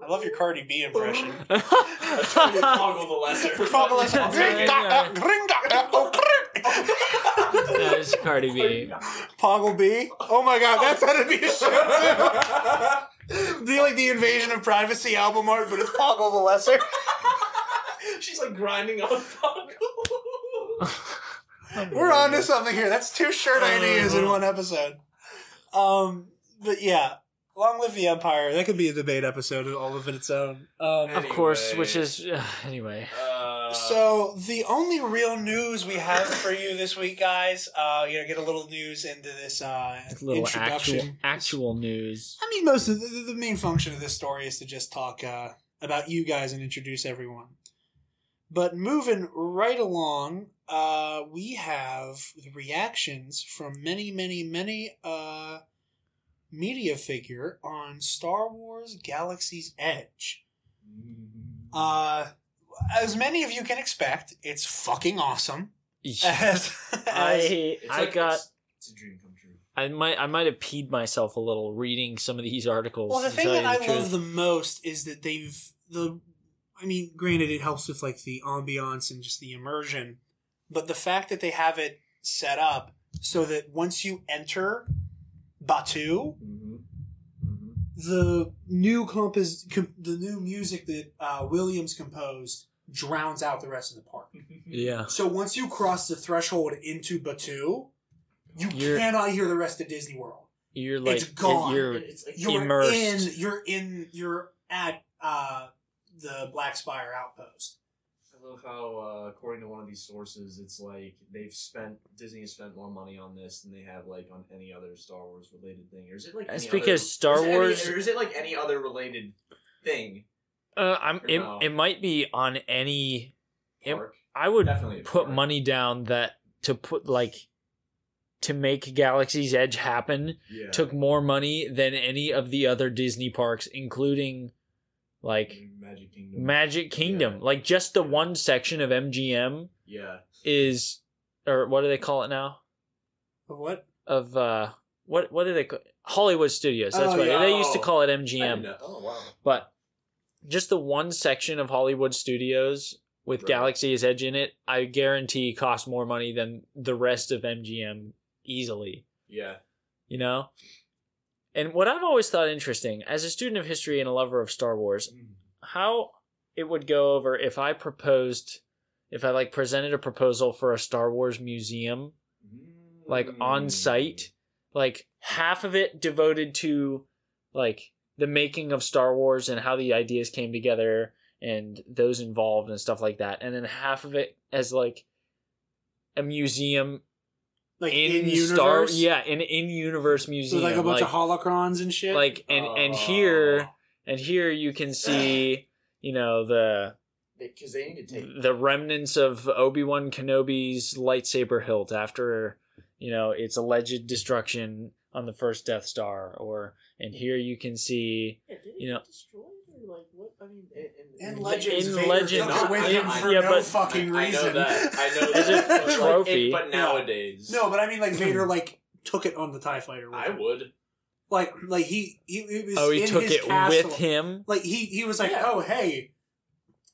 I love your Cardi B impression. I'm trying to toggle the lesser. Toggle lesser. that is Cardi B. Poggle B. Oh my god, that's how to be a show too. the like the invasion of privacy album art, but it's Poggle the Lesser. She's like grinding on Paco. We're on to something here. That's two shirt ideas in one episode. Um, but yeah, long live the Empire. That could be a debate episode all of it its own. Um, of course, which is uh, anyway. Uh, so the only real news we have for you this week, guys, uh, you know, get a little news into this uh, Little introduction. actual actual news. I mean, most of the, the main function of this story is to just talk uh, about you guys and introduce everyone. But moving right along, uh, we have the reactions from many, many, many uh, media figure on Star Wars Galaxy's Edge. Uh, as many of you can expect, it's fucking awesome. As, as- I it's I like- got It's, it's a dream come true. I might I might have peed myself a little reading some of these articles. Well, the to thing that you I truth. love the most is that they've the. I mean, granted, it helps with like the ambiance and just the immersion, but the fact that they have it set up so that once you enter Batuu, Mm-hmm. Mm-hmm. the new compos- com- the new music that uh, Williams composed drowns out the rest of the park. yeah. So once you cross the threshold into Batuu, you You're- cannot hear the rest of Disney World. You're like It's gone. you're It's like You're Immersed. in. You're in. You're at uh, the Black Spire outpost. I love how, uh, according to one of these sources, it's like they've spent Disney has spent more money on this than they have like on any other Star Wars related thing. Or is it like That's any other- because Star is it any- Wars- or is it like any other related thing? uh, I'm it, No. it might be on any It- Park? I would Definitely put money down that to put like to make Galaxy's Edge happen Yeah. took more money than any of the other Disney parks including like Magic Kingdom. Magic Kingdom. Yeah. Like just the one section of MGM yeah. is or what do they call it now? What? Of uh what what do they call Hollywood Studios. That's Oh, what yeah. they used to call it MGM. Oh wow. But just the one section of Hollywood Studios with Right. Galaxy's Edge in it, I guarantee costs more money than the rest of MGM easily. Yeah. You know? And what I've always thought interesting, as a student of history and a lover of Star Wars, how it would go over if I proposed if I like presented a proposal for a Star Wars museum like Mm. on site, like half of it devoted to like the making of Star Wars and how the ideas came together and those involved and stuff like that, and then half of it as like a museum Like in, in, Star, universe? yeah, an in universe So museum, like a bunch like, of holocrons and shit. like and and Oh. here and here you can see you know the because they need to take the remnants of Obi Wan Kenobi's lightsaber hilt after you know its alleged destruction on the first Death Star, or and here you can see you know destroy or like what? I mean, in, in in- Legends, in Vader Legends- took it with him in- for yeah, no but- fucking I, I reason. know that. I know As that. a but, like, trophy. it- but nowadays, no, but I mean, like Vader, hmm. like took it on the Tie Fighter. I him. would. Like, like he he, he was oh he in took his it castle. with him. Like he he was like, Yeah. oh hey,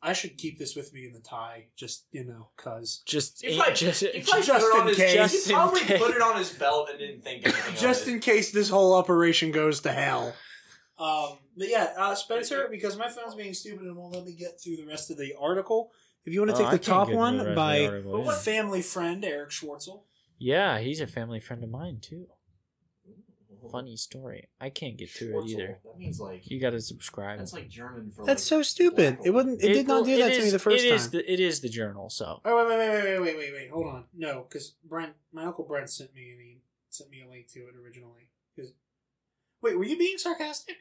I should keep this with me in the tie, just you know, cause Just He probably, just he probably just put it on in his, case. He Just in probably case. put it on his belt and didn't think anything just of it. Just in case this whole operation goes to hell. Um, but yeah, uh, Spencer, because my phone's being stupid and won't let me get through the rest of the article. If you want to Oh, take I the top get through the one the by article, yeah. family friend Eric Schwartzel. Yeah, he's a family friend of mine too. Funny story. I can't get through it either. That means like You got to subscribe. that's like German for. That's like, so stupid. black It wouldn't. It, did not do that to me the first it time. is the, it is the journal, so Oh wait, wait, wait, wait, wait, wait, wait, wait. Hold on. No, because Brent, my uncle Brent sent me and he sent me a link to it originally. 'Cause- wait, were you being sarcastic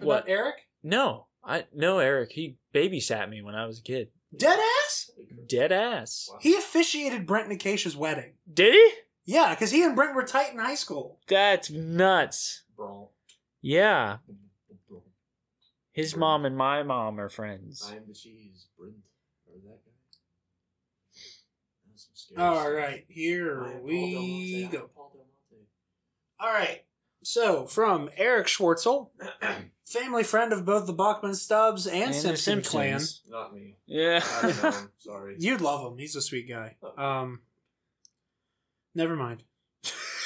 about What? Eric? no, I no Eric. He babysat me when I was a kid. Dead ass. Dead ass. Wow. He officiated Brent and Acacia's wedding. Did he? Yeah, because he and Brent were tight in high school. That's nuts. Brawl. Yeah, his mom and my mom are friends. I am the cheese, Brent, or that guy. That some scary All stuff. right, here I am Paul we Del Monte. I go. am Paul Del Monte. All right. So from Eric Schwartzel, family friend of both the Bachman Stubbs and, And Simpson clan. Simpsons. Not me. Yeah. I don't know. Sorry. You'd love him. He's a sweet guy. Um, never mind.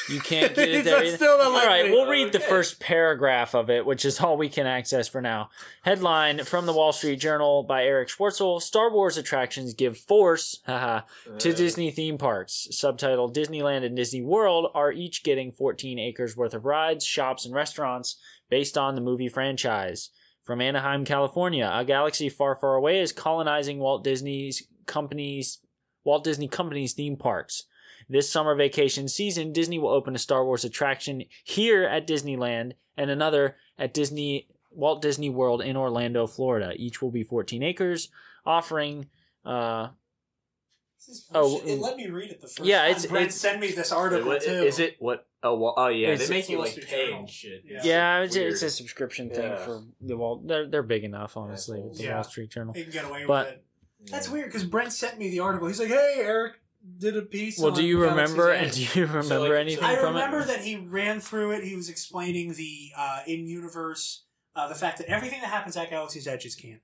You can't get it there. still all right, we'll read the first paragraph of it, which is all we can access for now. Headline from the Wall Street Journal by Eric Schwartzel: Star Wars attractions give force, haha, to Uh, Disney theme parks. Subtitled Disneyland and Disney World are each getting 14 acres worth of rides, shops, and restaurants based on the movie franchise. From Anaheim, California, a galaxy far, far away is colonizing Walt Disney's company's Walt Disney Company's theme parks. This summer vacation season, Disney will open a Star Wars attraction here at Disneyland and another at Disney Walt Disney World in Orlando, Florida. Each will be 14 acres, offering uh, Oh, it let me read it the first yeah, time. it's- Brent it's- send me this article what- too. Is it what? Oh, well, oh yeah. It's- They make you like pay and shit. Yeah. It's yeah, it's, weird. it's a subscription thing Yeah. for the Wall. They're they're big enough, honestly, with the Yeah. Wall Street Journal. They can get away But- with it. That's weird because Brent sent me the article. He's like, "Hey, Eric did a piece." Well, on do you Galaxy's remember? Edge." And do you remember like, anything I from remember it? that he ran through it. He was explaining the uh, in universe, uh, the fact that everything that happens at Galaxy's Edge is canon.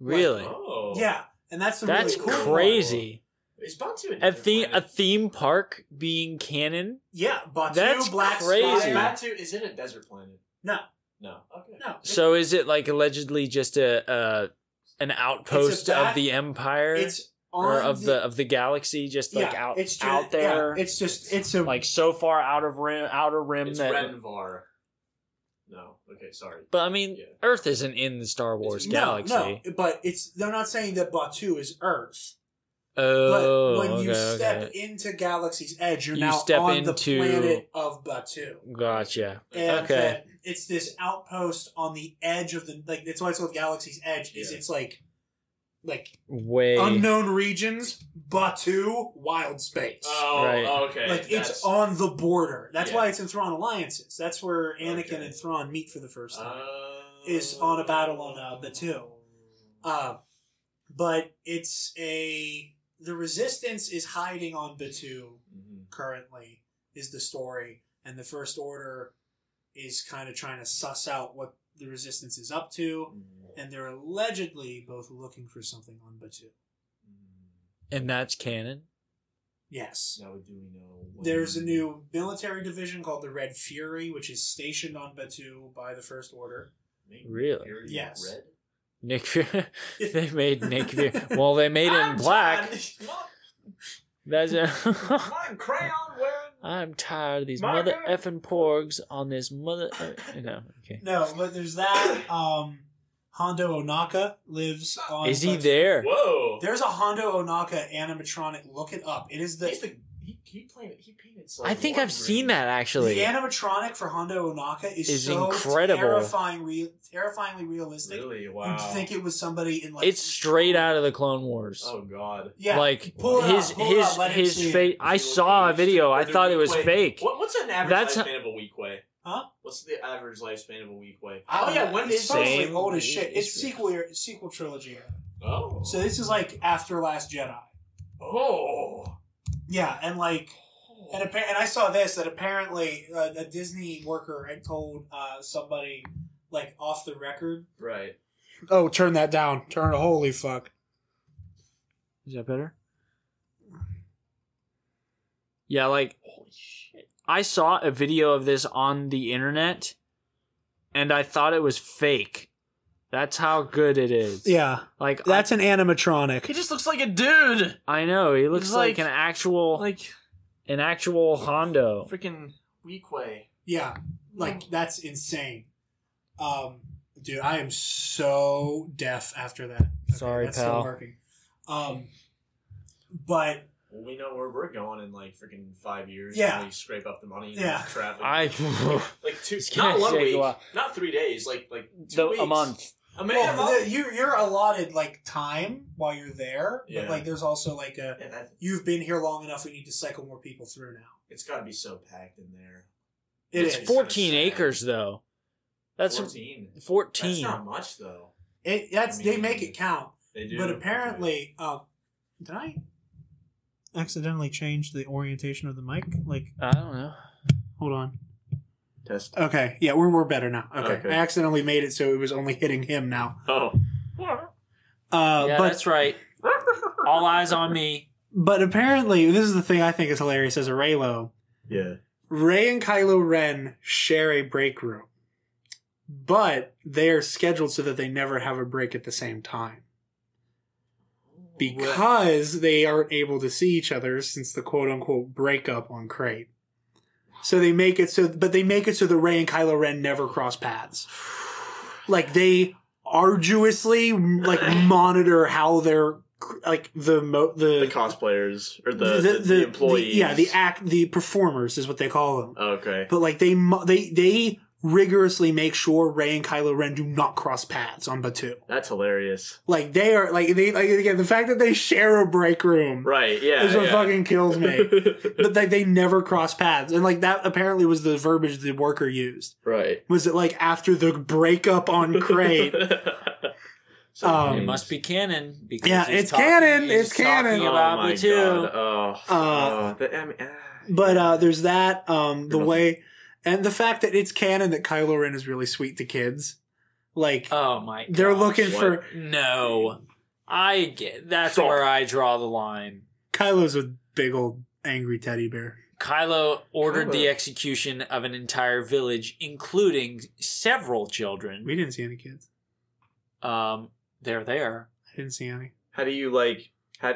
Really? Oh. Yeah, and that's the That's really cool crazy. Is Batuu a A different theme a theme park being canon? Yeah, Batuu, That's Black crazy. Is Spire. Batuu? Is it a desert planet? No, No. Okay. no. So is it like allegedly just a, a an outpost bat- of the empire it's on or of the, of the galaxy, just like yeah, out it's ju- out there, Yeah, it's just it's a like so far out of rim, outer rim It's that. Renvar. No. Okay. Sorry. But I mean, Yeah. Earth isn't in the Star Wars no, galaxy. no. no, But it's they're not saying that Batuu is Earth. Oh, but when you step okay. into Galaxy's Edge, you're You now step on into- the planet of Batuu. Gotcha. and Okay. it's this outpost on the edge of the like that's why it's called Galaxy's Edge. Is Yeah. it's like like Way. unknown regions, Batuu, wild space. Oh. Right. Okay. like that's- it's on the border. That's Yeah. why it's in Thrawn Alliances. That's where Anakin Okay. and Thrawn meet for the first time. Uh, is on a battle on, uh, Batuu. Uh, but it's a the Resistance is hiding on Batuu Mhm. currently is the story, and the First Order is kind of trying to suss out what the Resistance is up to, Mhm. And they're allegedly both looking for something on Batuu. and that's canon. Yes. Now, do we know? when- There's a new military division called the Red Fury, which is stationed on Batuu by the First Order. Make Really? Fury Yes. Red? Nick Fury. they made Nick Fury. Well, they made it in I'm black. tired- That's a. My crayon wearing. I'm tired of these mother God. effing porgs on this mother. Uh, no, okay. No, but there's that. Um, Hondo Ohnaka lives ah, on. Is he Batuu. there? Whoa. There's a Hondo Ohnaka animatronic. Look it up. It is the He's the he, he painted he painted. Like I think I've seen that actually. the animatronic for Hondo Ohnaka is, Is so incredible. terrifying, real, terrifyingly realistic. Really? Wow. You'd think it was somebody in like It's straight out of the Clone Wars. Oh God. Yeah, like pull it his up, pull it his up, let his face. I saw a video. I thought it was Wait, fake. What, what's an average That's lifespan a- of a Weequay? Huh? What's the average lifespan of a Weequay? Oh yeah, know. when it's is supposedly Same- old as shit. It's it's- sequel it's sequel trilogy. Oh. So this is like after Last Jedi. oh. Yeah, and like And, appa- and I saw this that apparently uh, a Disney worker had told uh, somebody like off the record. Right. Oh, turn that down. Turn. Holy fuck. Is that better? Yeah, like I saw a video of this on the internet and I thought it was fake. That's how good it is. Yeah, Like that's an animatronic. He just looks like a dude. I, I know, he looks like, like- an actual Like an actual Hondo. freaking Weequay. Yeah, like that's insane. Um, dude, I am so deaf after that. Okay, Sorry, that's pal. Still working. Um, but Well, we know where we're going in like freaking five years. Yeah. When we scrape up the money. And Yeah. Traffic. I like two. It's Not one week. Not three days. Like like two the, weeks. a month. A man. well, a month. the, you you're allotted like time while you're there. Yeah. But like, there's also like a Yeah, that, you've been here long enough. We need to cycle more people through now. it's got to be so packed in there. It it's is. 14 sad. acres though. That's fourteen. 14. That's not much though. It that's I they make it count. They do. But apparently, um, did I accidentally change the orientation of the mic? Like, I don't know. hold on. Test. Okay, yeah, we're we're better now. Okay, Okay. I accidentally made it so it was only hitting him now. Oh. Uh, yeah, but that's right. All eyes on me. but apparently, this is the thing I think is hilarious as a Reylo. Yeah. Rey and Kylo Ren share a break room, but they are scheduled so that they never have a break at the same time. Because they aren't able to see each other since the quote unquote breakup on Crait. So they make it so, but they make it so that Rey and Kylo Ren never cross paths. Like they arduously like monitor how they're like the mo- The cosplayers or the the, the, employees. yeah, the act, the performers is what they call them. Okay. But like they, mo- they, they rigorously make sure Rey and Kylo Ren do not cross paths on Batuu. That's hilarious. Like they are, like they, like again, the fact that they share a break room Right. Yeah. is what yeah. fucking kills me. but like they never cross paths, and like that apparently was the verbiage the worker used. right. Was it like after the breakup on Crait? So Um, It must be canon because Yeah, it's talking- canon, it's canon. talking oh about my Batuu. god. Oh. Uh, oh, that- I mean, ah. But uh, there's that. Um, the Good. way and the fact that it's canon that Kylo Ren is really sweet to kids. Like Oh my! god. they're looking what? for No, I get that's Stop. where I draw the line. Kylo's a big old angry teddy bear. Kylo ordered the execution of an entire village, including several children. We didn't see any kids. Um, they're there. I didn't see any. How do you like? How,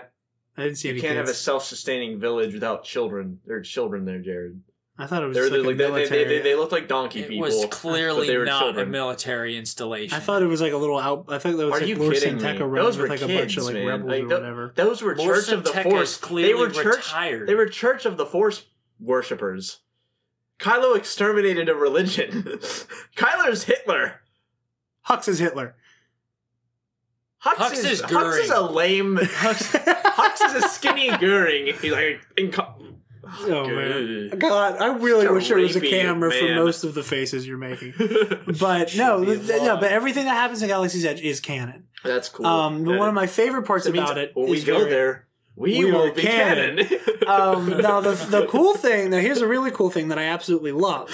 I didn't see you any can't have a self-sustaining village without children. There are children there, Jared. I thought it was They're, like, like, a they, they, military. they, they look like donkey It people. It was clearly they were not a military installation. I thought it was like a little out. I think that was Are like you Lord kidding me? Santeca Those were with like a bunch of kids, like man. rebels Like, or tho- whatever. Those were Lord Church of the Force. is clearly They were church. retired. They were Church of the Force worshippers. Kylo exterminated a religion. Kylo's Hitler. Hux is Hitler. Hux, Hux is, is Hux is a lame. Hux, Hux is a skinny Goering. He's like in. Oh man, God! I really wish there was a camera for most of the faces you're making. But no, no. But everything that happens in Galaxy's Edge is canon. That's cool. Um, but That- one of my favorite parts about it when we go very- there, we, we will be canon. canon. um, now the the cool thing now here's a really cool thing that I absolutely love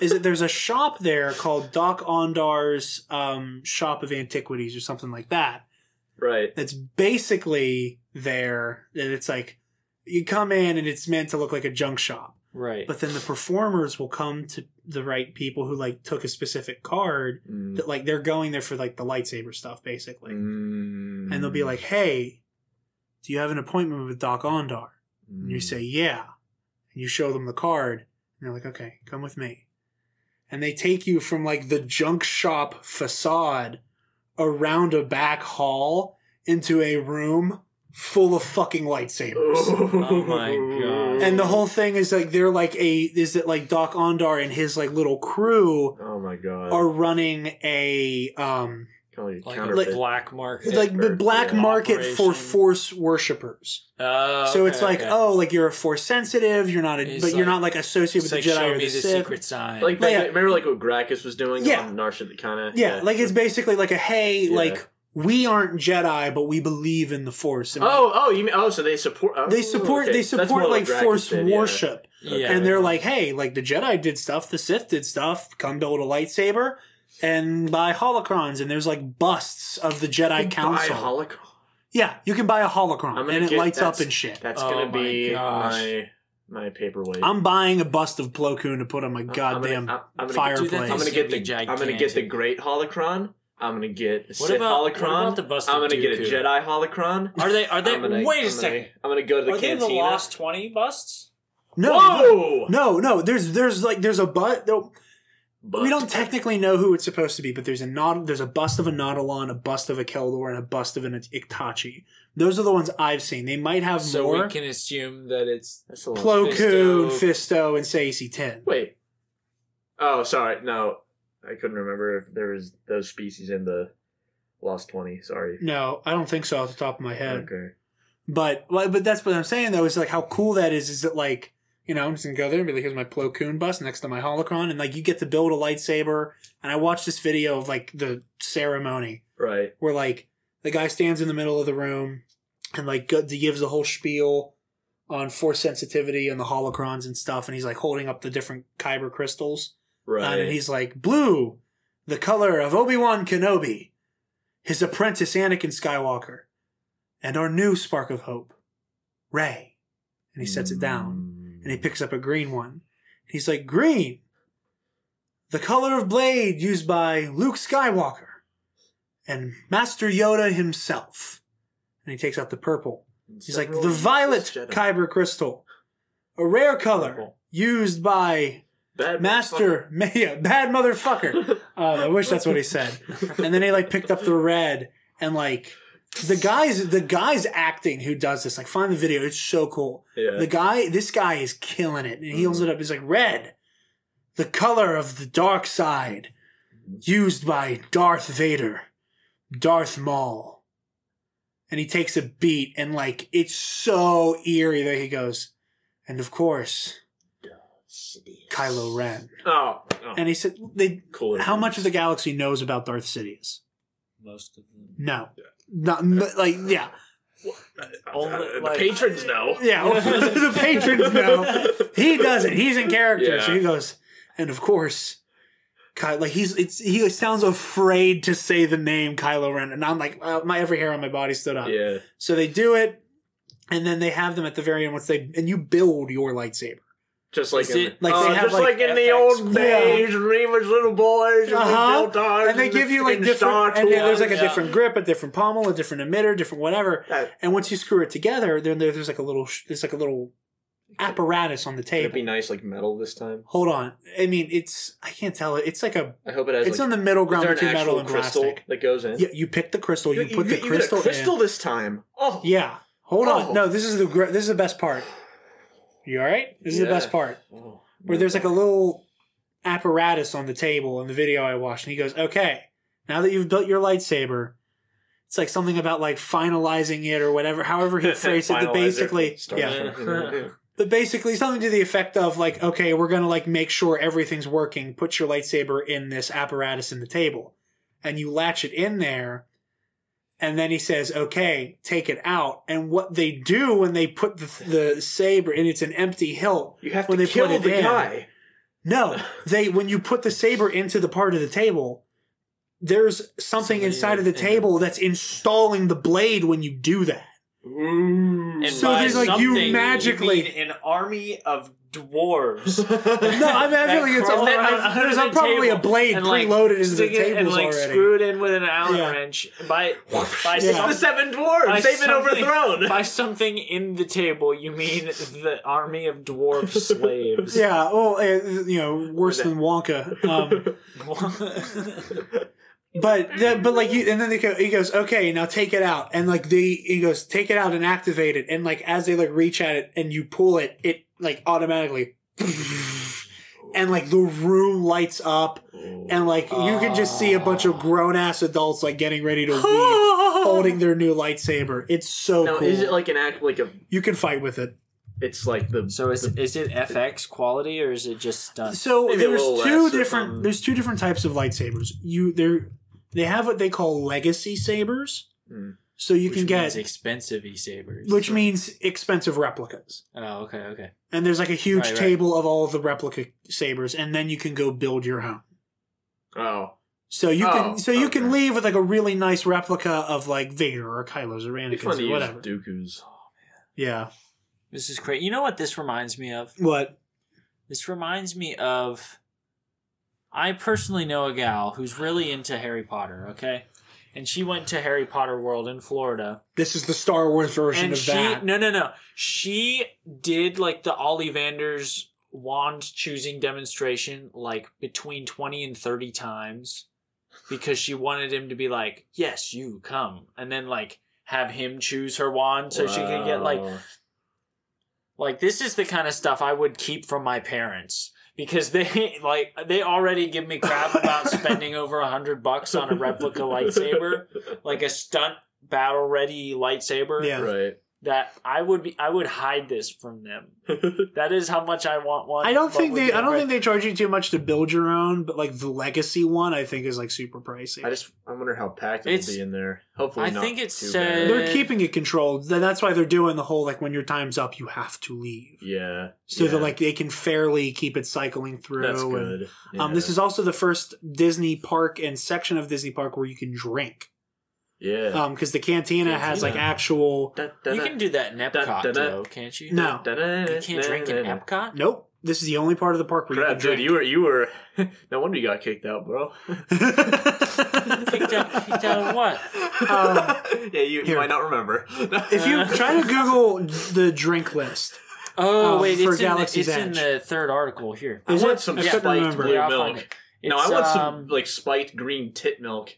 is that there's a shop there called Dok-Ondar's um, shop of antiquities or something like that. right. That's basically there that it's like you come in and it's meant to look like a junk shop, right. but then the performers will come to the right people who like took a specific card Mm. that like they're going there for like the lightsaber stuff basically, Mm. and they'll be like, "Hey, do you have an appointment with Dok-Ondar?" And Mm. you say, yeah. And you show them the card. And they're like, okay, come with me. And they take you from like the junk shop facade around a back hall into a room full of fucking lightsabers. Oh my God. And the whole thing is like they're like a is that like Dok-Ondar and his like little crew Oh my god. are running a um Kind of like counterfeit. a black market. like the black yeah. market for Operation. force worshippers. Oh, So it's okay, like, okay. oh, like you're a force sensitive, you're not a, It's but you're like- not like associated it's with like the Jedi show or me the the Sith. secret sign. like Yeah. remember like what Gracchus was doing Yeah. on Narshit kind of yeah, like it's basically like a hey, Yeah. like we aren't Jedi, but we believe in the Force. And Oh, oh, you mean oh, so they support? Oh, they support okay. they support like Gracchus Force did, worship, yeah, and they're like, hey, like the Jedi did stuff, the Sith did stuff. Come to hold a lightsaber and buy holocrons, and there's like busts of the Jedi Buy Council. holocron. yeah, you can buy a holocron, and it get- lights up and shit. That's Oh gonna be gosh. my my paperweight. I'm buying a bust of Plo Koon to put on my I'm- I'm goddamn gonna- I'm- I'm gonna fireplace. do that. I'm gonna get the I'm gonna get the great holocron. I'm gonna get the What Sith about- what holocron. about the bust I'm gonna get a Jedi holocron. Are they? Are they? Gonna- wait a I'm second. Gonna, I'm gonna go to the Are they cantina. the lost twenty busts? no, Whoa! no, no. There's there's like there's a but. No, But we don't technically know who it's supposed to be, but there's a not there's a bust of a Nautolan, a bust of a Kel Dor, and a bust of an Iktotchi. Those are the ones I've seen. They might have So more. we can assume that it's That's a lot. Plo Koon, Fisto. Fisto, and Saesee Tiin. Wait. Oh, sorry. No, I couldn't remember if there was those species in the Lost Twenty. Sorry. No, I don't think so off the top of my head. Okay. But well, but that's what I'm saying though is like how cool that is. Is that like you know I'm just gonna go there and be like here's my Plo Koon bus next to my holocron and like you get to build a lightsaber. And I watched this video of like the ceremony Right. where like the guy stands in the middle of the room and like he gives the whole spiel on force sensitivity and the holocrons and stuff and he's like holding up the different kyber crystals Right. and he's like blue the color of obi-wan kenobi his apprentice anakin skywalker and our new spark of hope Rey and he sets it down and he picks up a green one He's like, green. The color of blade used by Luke Skywalker and Master Yoda himself. And he takes out the purple. He's like, the violet Kyber crystal. A rare color used by Bad Master, yeah, bad motherfucker. Uh, I wish that's what he said. And then he like picked up the red and like the guys, the guys acting who does this. Like find the video. It's so cool. Yeah. The guy, this guy is killing it. And he holds it up. He's like red, the color of the dark side, used by Darth Vader, Darth Maul. And he takes a beat and like it's so eerie that he goes, and of course, Kylo Ren. Oh, oh And he said, "They cool. how much of the galaxy knows about Darth Sidious? Most of them. No, not n- like yeah, Only, Uh, the like- patrons know. yeah. the patrons know he doesn't. He's in character, so he goes, and of course, Ky- like he's it's he sounds afraid to say the name Kylo Ren, and I'm like, uh, my every hair on my body stood up. Yeah. So they do it, and then they have them at the very end once they and you build your lightsaber. Just like in, it- like, oh, they have, just like, like, in the FX old Yeah. days, Reva's little boys, and Uh-huh. the built And they give you like different, and there's like a Yeah. different grip, a different pommel, a different emitter, different whatever. That, And once you screw it together, then there's like a little, there's like a little apparatus on the table. it be nice like metal this time? Hold on, I mean, it's I can't tell it. It's like a, I hope it has. it's like, on the middle ground between metal and crystal plastic. that goes in? Yeah, you pick the crystal, you, put the you crystal, a crystal in. this time. Oh, Yeah, hold on. Oh. No, this is the this is the best part. You all right? This is the best part. Oh, where there's like a little apparatus on the table in the video I watched, and he goes, "Okay, now that you've built your lightsaber, it's like something about like finalizing it or whatever, however he phrased it. That Finalizer. basically, Star yeah, but basically something to the effect of like, okay, we're gonna like make sure everything's working. Put your lightsaber in this apparatus in the table, and you latch it in there." And then he says, "Okay, take it out." And what they do when they put the, the saber, and it's an empty hilt, You have when to they kill put it the in. guy. No, they when you put the saber into the part of the table, there's something Somebody inside of the table that's installing the blade when you do that. Ooh. And So there's, like, you something, magically- mean an army of dwarves. No, I'm I feel like it's crawl all, around under there's the probably a blade and, like, preloaded into the stick it and like already. screw it in with an Allen Yeah. wrench. By by Yeah. some- the seven dwarves. They've been something- overthrown. By something in the table, you mean the army of dwarf slaves? Yeah, well, uh, you know, worse than Wonka. Um, but the, but like you, and then they go, he goes, okay, now take it out, and like they, he goes, take it out and activate it, and like as they like reach at it and you pull it, it like automatically, and like the room lights up, and like you can just see a bunch of ah. grown ass adults like getting ready to leave, holding their new lightsaber. It's so now, cool. is it like an act like a? you can fight with it. It's like the. So is is it FX quality or is it just stunt? So Maybe a there's little two less or different something. there's two different types of lightsabers. You they they have what they call legacy sabers. Hmm. So you Which can means get expensive sabers. which means expensive replicas. oh, okay, okay. And there's like a huge Right, right. table of all of the replica sabers and then you can go build your own. oh, So you Oh, can so you can leave with like a really nice replica of like Vader or Kylo's or it'd be fun Anakin's or whatever. Dooku's. Yeah. This is great. You know what this reminds me of? What? This reminds me of. I personally know a gal who's really into Harry Potter. Okay, and she went to Harry Potter World in Florida, This is the Star Wars version and of she that. no no no. She did like the Ollivanders wand choosing demonstration like between 20 and 30 times because she wanted him to be like yes you come. And then like have him choose her wand so she could get like like this is the kind of stuff I would keep from my parents because they like they already give me crap about spending over a hundred bucks on a replica lightsaber, like a stunt battle ready lightsaber. Yeah. right. That I would be I would hide this from them. That is how much I want one. I don't think they. I don't different- think they charge you too much to build your own, but like the legacy one, I think is like super pricey. I just I wonder how packed it'll be in there. Hopefully, I not think it too said- bad. they're keeping it controlled. That's why they're doing the whole like when your time's up, you have to leave, Yeah, so yeah. that like they can fairly keep it cycling through. that's and- good. Um, this is also the first Disney park and section of Disney park where you can drink. Yeah. Um, because the cantina has like Cantina. actual. Da, da, You can do that in da, Epcot, da. though, can't you? No. Da, da, You can't drink in da, da. Epcot? Nope. This is the only part of the park where Crap, you dude, you were you were. no wonder you got kicked out, bro. can. Kicked out, kicked out of what? Um, yeah, you, you here. might not remember. if you try to Google the drink list, Oh, Um, wait, for it's, in the, Galaxy's it's in Edge. the third article here. I Is want it? some I spiked couldn't remember. blue Yeah, I'll find milk. it. No, I It's, want um, some like spiked green tit milk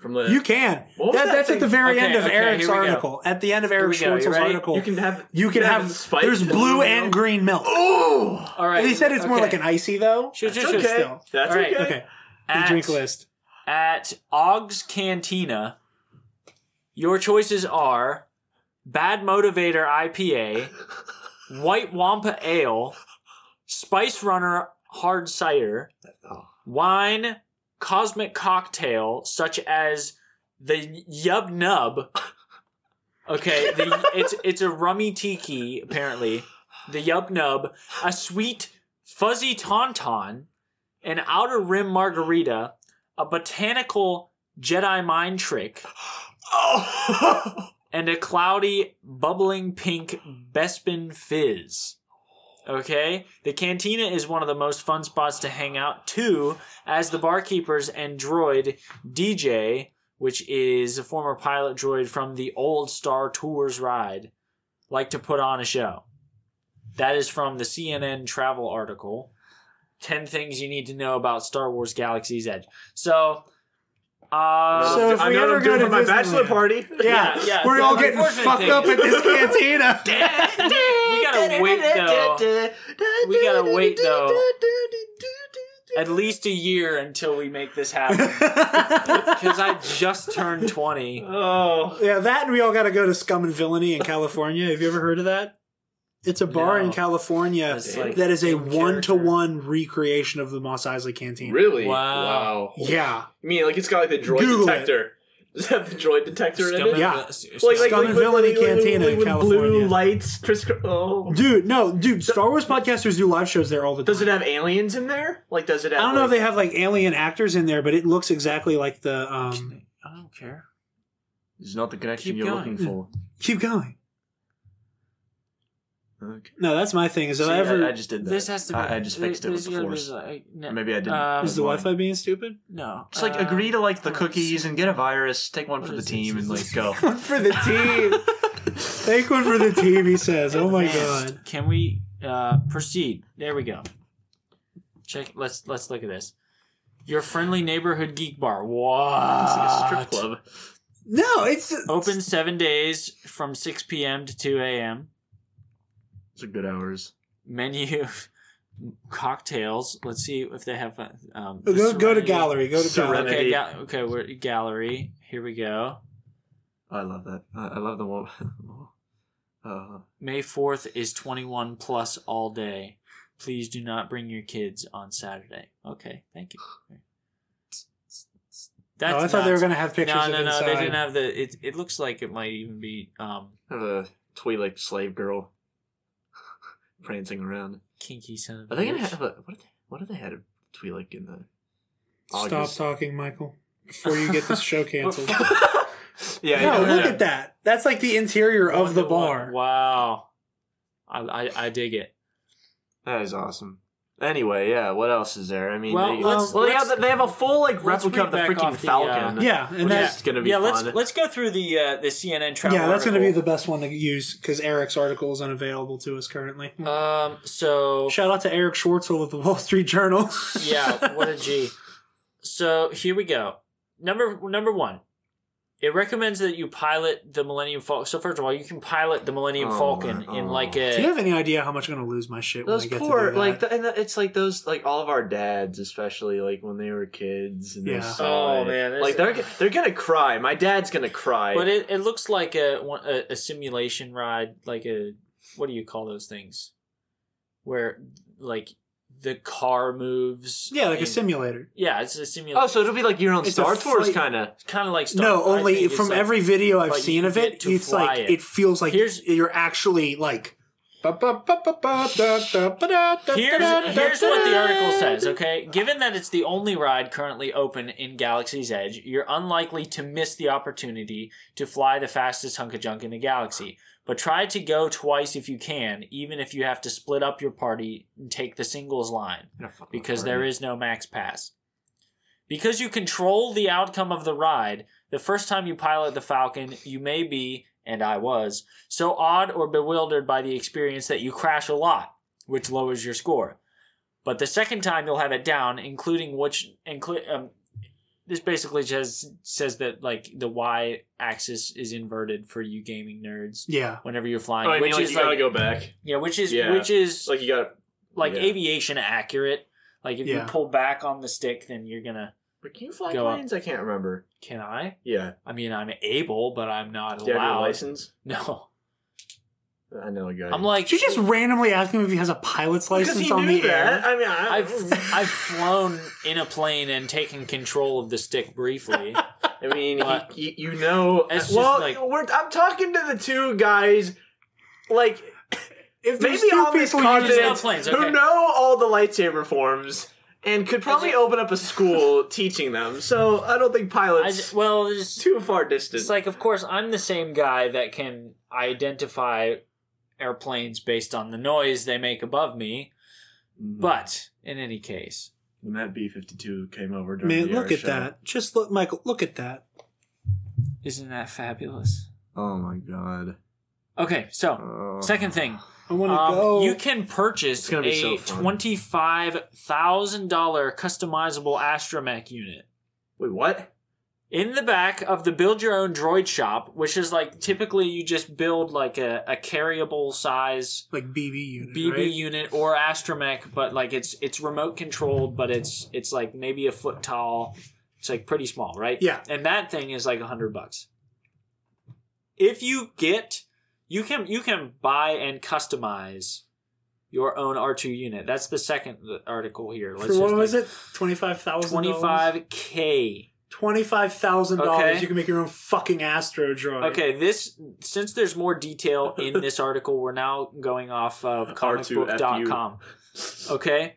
from the. you can. What That, that that's at the very Okay, end of okay, Eric's here go. article. At the end of Here Eric we go. You Schwartzel's ready? article, You can have. you can have. spiked There's blue and milk. green milk. Oh, All right. He said it's more like an icy though. Sure, that's sure, sure. okay. still. That's All right, okay. Okay. The drink list. at Og's Cantina, your choices are Bad Motivator IPA, White Wampa Ale, Spice Runner Hard Cider, Oh. wine, cosmic cocktail such as the Yub Nub. Okay, the, it's it's a rummy tiki apparently. The Yub Nub, a sweet fuzzy tauntaun, an outer rim margarita, a botanical Jedi mind trick, Oh. and a cloudy, bubbling pink Bespin fizz. Okay? The cantina is one of the most fun spots to hang out too, as the barkeepers and droid DJ, which is a former pilot droid from the old Star Tours ride, like to put on a show. That is from the CNN travel article. 10 things you need to know about Star Wars Galaxy's Edge. So, uh, So if I we know ever go to for my bachelor party. Yeah, yeah, we're the all getting fucked thing- up at this cantina. we gotta wait though. We gotta wait, though. at least a year until we make this happen. Because I just turned 20. Oh. yeah, that and we all got to go to Scum and Villainy in California. Have you ever heard of that? It's a bar No. in California like that is a one to one recreation of the Mos Eisley Canteen. Really? Wow. Yeah. You mean like it's got like the droid Google it. detector? Does it have the droid detector in it? Yeah. s- s- Like, like, like, Villainy like, like, Cantina like, in California. blue lights. Criss- oh. Dude, no, dude, Star Wars podcasters do live shows there all the time. Does it have aliens in there? Like, does it have? I don't know if they have like alien actors in there, but it looks exactly like the um I don't care. This is not the connection Keep you're going. looking for. keep going. Okay. No, that's my thing. Is if See, I ever I, I just did that. This has to be. I, I just fixed it with the force. like- no, Maybe I didn't. um, is the Wi Fi being stupid? No. Just like uh, agree to like the cookies and get a virus. Take one for the is this? team and Is like go. One for the team. Take one for the team, he says. Oh my Advanced. god. Can we uh, proceed? There we go. Check. Let's let's look at this. Your friendly neighborhood geek bar. It's like a strip What? club. No, it's Open seven days from 6 p.m. to 2 a.m. Those are good hours. Menu cocktails. Let's see if they have. uh, Um, Go, go to gallery. Go to Serenity. gallery. Okay, ga- okay, we're gallery. Here we go. I love that. I, I love the one. uh, May 4th is 21 plus all day. Please do not bring your kids on Saturday. Okay, thank you. That's oh, I thought they were going to have pictures No, of no, no. inside. They didn't have the. It. It looks like it might even be um have a Twi'lek slave girl prancing around. kinky son of. Are a they gonna bitch. have a what? Are they, what are they had a Twi'lek in the? Stop August? talking, Michael, before you get this show canceled. yeah, no, yeah, look yeah. at that. That's like the interior of the bar. Wow, I, I I dig it. That is awesome. Anyway, yeah. What else is there? I mean, Well, they, let's- well, they let's- have they have a full like let's replica of the read back freaking off the, Falcon. uh, Yeah, and which that's is gonna be yeah, fun. let's let's go through the uh, the CNN travel. yeah, that's going to be the best one to use because Eric's article is unavailable to us currently. Um. So Shout out to Eric Schwartzel of the Wall Street Journal. yeah, what a G. So here we go. Number number one. It recommends that you pilot the Millennium Falcon. So first of all, you can pilot the Millennium Oh, Falcon my- in like like Do you have any idea how much I'm going to lose my shit when those I get poor to do that? like the, and the, it's like those like all of our dads especially like when they were kids and Yeah. they saw Oh, it. man, like they're they're gonna cry my dad's gonna cry But it, it looks like a, a a simulation ride, like a what do you call those things? Where like the car moves. yeah, like a simulator. Yeah, it's a simulator. oh so it'll be like your own It's Star a Tours kind of It's kind of like Star no, I only it's from like- every video I've seen of it, it's like it. it. feels like Here's- you're actually like Here's, here's what the article says, okay? Given that it's the only ride currently open in Galaxy's Edge, you're unlikely to miss the opportunity to fly the fastest hunk of junk in the galaxy. But try to go twice if you can, even if you have to split up your party and take the singles line, because there is no max pass. Because you control the outcome of the ride, the first time you pilot the Falcon, you may be, and I was, so awed or bewildered by the experience that you crash a lot, which lowers your score. But the second time you'll have it down, including which include um, this basically just says that like the y axis is inverted for you gaming nerds Yeah. whenever you're flying, Oh, I mean, which like, is you gotta like go back. yeah, which is Yeah. which is Like you gotta. like yeah. aviation accurate. Like if Yeah. you pull back on the stick, then you're gonna. But can you fly Go up. planes? I can't remember. Can I? Yeah. I mean, I'm able, but I'm not Do you have your allowed. license? No, I know a guy. I'm like Did you just randomly ask him if he has a pilot's because license he on knew the that. air? I mean, I, I've I've flown in a plane and taken control of the stick briefly. I mean, But- he, you, you know. It's just well, like- we're, I'm talking to the two guys, like If maybe there's two on this people you just- continent planes, who know all the lightsaber forms and could probably just- open up a school teaching them. So I don't think pilots just, well, it's, too far distant. it's like, of course, I'm the same guy that can identify airplanes based on the noise they make above me. Mm-hmm. But in any case, when that B-52 came over, during Man, the look air at show- that. Just look, Michael, look at that. isn't that fabulous? Oh my god. Okay, so Oh. second thing, I want to um, go. you can purchase It's gonna be so a twenty-five thousand dollar customizable astromech unit. Wait, what? in the back of the build your own droid shop, which is like typically you just build like a, a carryable size like BB unit. BB right? unit or astromech, but like it's it's remote controlled, but it's it's like maybe a foot tall. It's like pretty small, right? Yeah. And that thing is like a hundred bucks. If you get, you can you can buy and customize your own R two unit. That's the second article here. For what was it? Twenty five thousand. Twenty five k. Twenty five thousand Okay. dollars. You can make your own fucking Astro droid. Okay, this since there's more detail in this article, we're now going off of comicbook.com. Okay?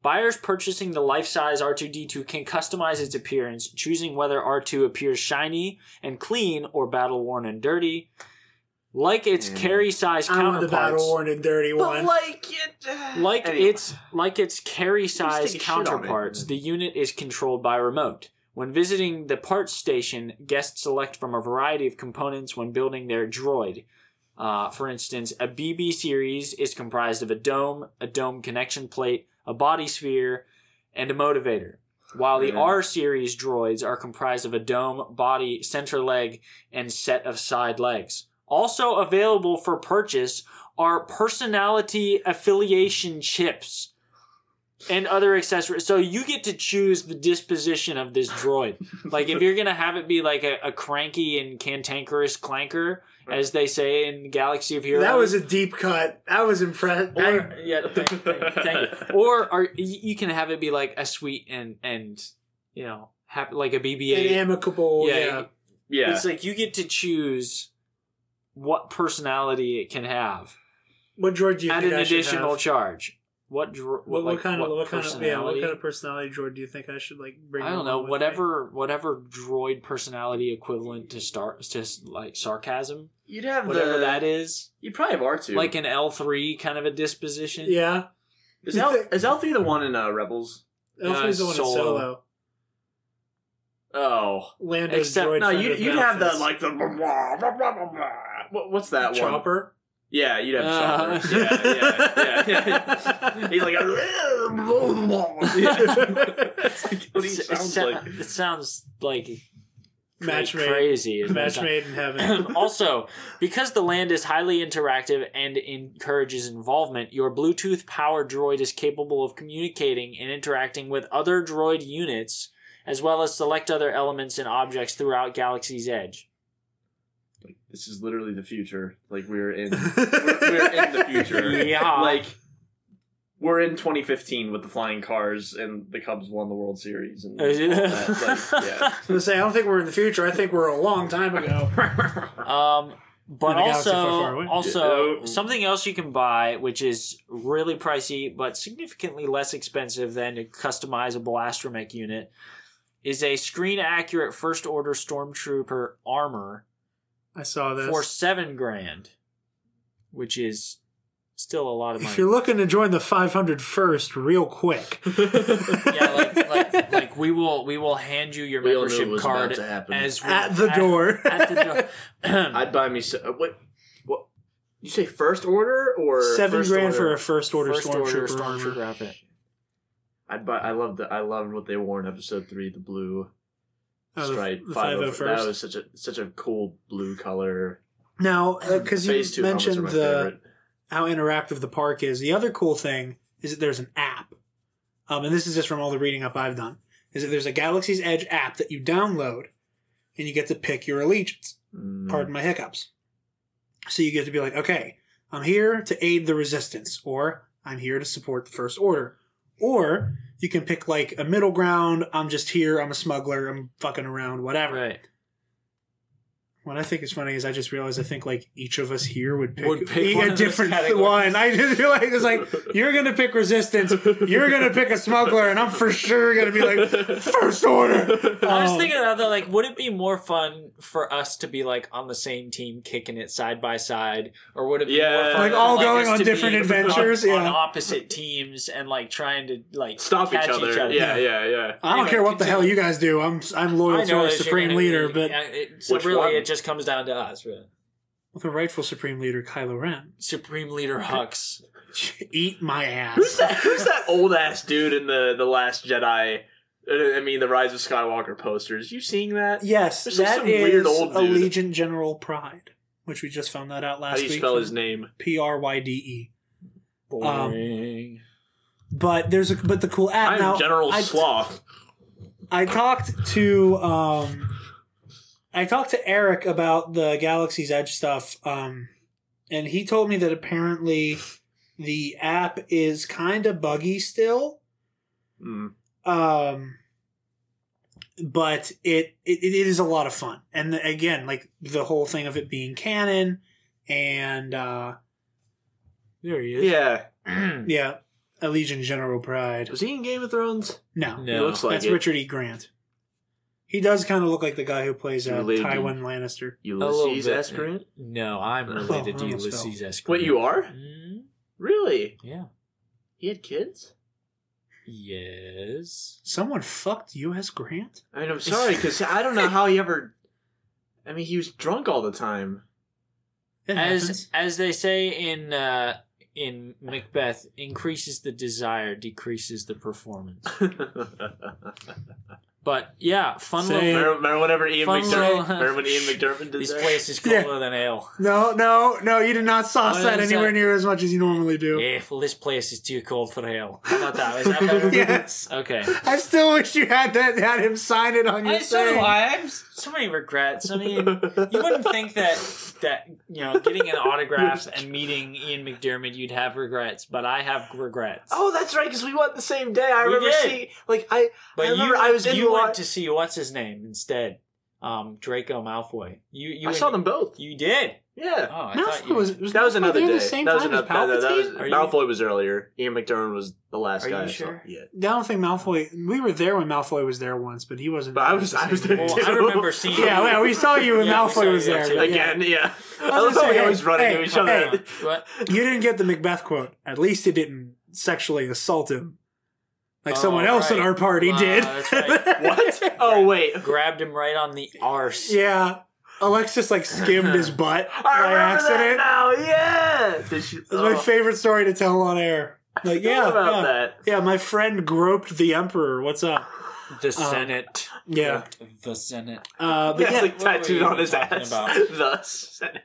Buyers purchasing the life-size R2D2 can customize its appearance, choosing whether R2 appears shiny and clean or battle-worn and dirty. Like its carry-size I want the counterparts, battle worn and dirty one. But like it. like Anyway. its like its carry-size take a shit on it. counterparts, the unit is controlled by remote. When visiting the parts station, guests select from a variety of components when building their droid. Uh, for instance, a BB series is comprised of a dome, a dome connection plate, a body sphere, and a motivator. While the Mhm. R series droids are comprised of a dome, body, center leg, and set of side legs. Also available for purchase are personality affiliation chips and other accessories. So you get to choose the disposition of this droid. like if you're gonna have it be like a, a cranky and cantankerous clanker, as they say in Galaxy of Heroes. that was a deep cut. I was impressed. or yeah, thank, thank, thank you. Or or y- you can have it be like a sweet and and you know happy like a An amicable. Yeah, Yeah. Yeah. It's like you get to choose what personality it can have What droid do you at think an I should additional have? charge. What dro- What, what like, kind of what kind of yeah what kind of personality droid do you think I should like bring? I don't know. with me? Whatever whatever droid personality equivalent to start to like sarcasm, You'd have whatever the, that is, You'd probably have R two. like an L three kind of a disposition. Yeah, is you L think- is L three the one in uh, Rebels? Elfie's the one in Solo. Solo. Oh Lando's Except- droid. no, friend you with you'd have the benefits. like the what, what's that one? chopper. Yeah, you'd have Uh, Chopper. Yeah, yeah, yeah, yeah. He's like, yeah. That's like what he It's- it, sounds sa- like. it sounds like Match made. crazy. is what it Match made in heaven. also, because the land is highly interactive and encourages involvement, your Bluetooth powered droid is capable of communicating and interacting with other droid units, as well as select other elements and objects throughout Galaxy's Edge. This is literally the future. Like we're in, we're, we're in the future. Yeah. Like we're in 2015 with the flying cars and the Cubs won the World Series and all that. Like, yeah. I was gonna say I don't think we're in the future. I think we're a long time ago. Um, But In a galaxy also, far, far away. also Oh. something else you can buy, which is really pricey but significantly less expensive than a customizable astromech unit, is a screen accurate first order stormtrooper armor I saw this. for seven grand, which is still a lot of money. if you're looking to join the 500 first, real quick, yeah, like, like like we will we will hand you your We all knew it membership was card to happen. as we- at the door. At, the door. I'd buy me. So, uh, what? What? You say first order or Seven first grand for order? a first order First order stormtrooper. armor. stormtrooper outfit. I'd buy. I loved. The, I loved what they wore in episode three. The blue Oh, the- stripe. the five 501st. That was such a such a cool blue color. Now, because you two mentioned the how interactive the park is, the other cool thing is that there's an app, um, and this is just from all the reading up I've done. Is that there's a Galaxy's Edge app that you download, and you get to pick your allegiance. Mm. Pardon my hiccups. So you get to be like, okay, I'm here to aid the resistance, or I'm here to support the First Order, or you can pick like a middle ground. I'm just here. I'm a smuggler. I'm fucking around. Whatever. Right. What I think is funny is I just realized I think like each of us here would pick, Would pick a different one. I just feel like it's like you're gonna pick resistance, you're gonna pick a smuggler, and I'm for sure gonna be like first order. I was Um, thinking about that. Like, would it be more fun for us to be like on the same team, kicking it side by side, or would it be Yeah. more fun Like, all going us on different adventures, on, on opposite teams and like trying to like Stop each other. each other? Yeah, yeah, yeah. I don't Anyway, care what the hell you guys do. I'm I'm loyal to our supreme gonna- leader, but yeah, it, so really, one? it just comes down to us. Really. the rightful supreme leader, Kylo Ren, Supreme Leader Hux. eat my Who's ass. that? Who's that old ass dude in the the Last Jedi? uh, I mean, the Rise of Skywalker posters. You seeing that? Yes, There's like that some weird old dude. Allegiant General Pryde, which we just found that out last How do you week. spell his name? P R Y D E. Boring. But there's a but the cool app I'm now. General I- Sloth. I talked to um I talked to Eric about the Galaxy's Edge stuff um and he told me that apparently the app is kind of buggy still Mm. um but it, it it is a lot of fun and again like the whole thing of it being canon and uh there he is. Yeah. yeah Allegiant General Pryde Was he in Game of Thrones? no He No. looks like that's it. Richard E Grant he does kind of look like the guy who plays uh, Related to- Tywin Lannister A little Ulysses bit. S. Grant. No, I'm related Oh, to I almost Ulysses S. Wait, you are? Mm, Really? yeah. He had kids? Yes. Someone fucked U.S. Grant? I mean, I'm sorry because I don't know how he ever. I mean, he was drunk all the time. It As happens. as they say in uh, in Macbeth, increases the desire, decreases the performance. But yeah, fun Same. little. remember, remember whenever Ian Fun McDiarmid? little- remember when Ian McDiarmid did This that? place is Yeah. than ale. No, no, no, you did not sauce What that is anywhere that? near as much as you normally do. Yeah, well, this place is too cold for ale. How about that? Is that better? yes. Okay. I still wish you had that had him sign it on your I so do thing. I. I have so many regrets. I mean, you wouldn't think that that you know getting an autograph and meeting Ian McDiarmid you'd have regrets, but I have regrets. Oh, that's right, because we went the same day. I We remember did. seeing, like, I, but I you I was you went lot- to see what's his name instead, um, Draco Malfoy. You you I saw them both. You did. Yeah. Oh, I Malfoy you was, was That was Malfoy another there day. The same that was time as another. that- that was- Palpatine? Are you- Malfoy was earlier. Ian McDiarmid was the last Are guy. you I saw. sure? Yeah. I don't think Malfoy. We were there when Malfoy was there once, but he wasn't. But I was- the I was there time. Well, I remember seeing. Yeah, yeah, we saw you when Yeah, we Malfoy saw you was there. too. but yeah. Again, yeah. I, was love gonna how say, we always hey, run hey, into each other. hey. What? You didn't get the Macbeth quote. At least you didn't sexually assault him, like Oh, someone else in right. our party Wow, did. that's right. What? Oh wait. Grabbed him right on the arse. yeah, Alexis like skimmed his butt by accident. that now. Yeah. Did she, It's my oh, favorite story to tell on air. Like, yeah, about yeah, that. yeah. My friend groped the emperor. What's up? The Senate. Yeah. The Senate. Uh, but Yeah, yeah, like tattooed on his ass. about? The Senate.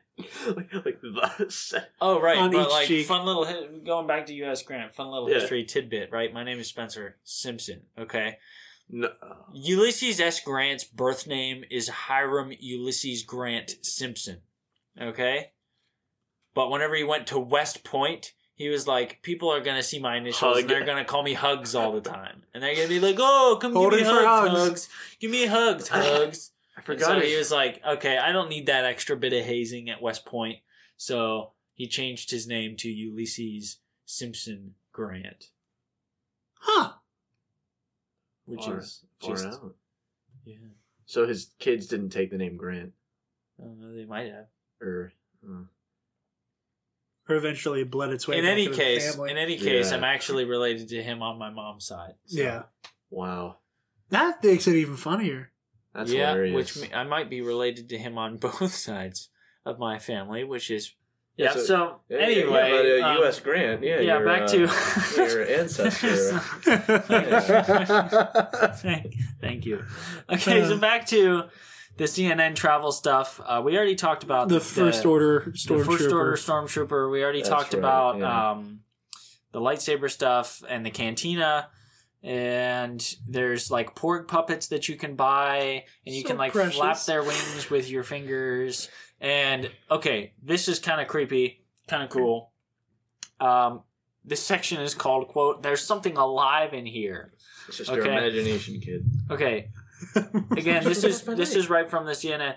like, like the Senate. Oh right, On but each like cheek. fun little going back to U.S. Grant, fun little Yeah. history tidbit. Right, my name is Spencer Simpson. Okay, No. Ulysses S. Grant's birth name is Hiram Ulysses Grant Simpson. Okay, but whenever he went to West Point, he was like, people are gonna see my initials and they're gonna call me Hugs all the time, and they're gonna be like, oh, come Hold give me hugs, hugs." hugs, give me hugs, hugs. I And forgot. so his- he was like, okay, I don't need that extra bit of hazing at West Point. So he changed his name to Ulysses Simpson Grant, Huh. Which far, is far just out. yeah. So his kids didn't take the name Grant, I don't know, they might have. or uh, Or eventually bled its way. In back any into the case, family. in any case, Yeah. I'm actually related to him on my mom's side. So, yeah, wow, that makes it even funnier. that's yeah, hilarious. which I might be related to him on both sides of my family, which is yeah. Yeah, so- so, Yeah, yeah, anyway, yeah, but, uh, um, U.S. Grant, yeah, yeah, your, back uh, to your ancestor. thank, thank you. Okay, so back to the CNN travel stuff. Uh, we already talked about the first order stormtrooper. first order stormtrooper. We already That's talked right, about yeah. um, the lightsaber stuff and the cantina. And there's like porg puppets that you can buy, and you So can like precious. flap their wings with your fingers. And okay, this is kind of creepy, kind of cool. Um, this section is called "quote." There's something alive in here. It's just your Okay. imagination, kid. Okay, again, this is this is right from the CNN.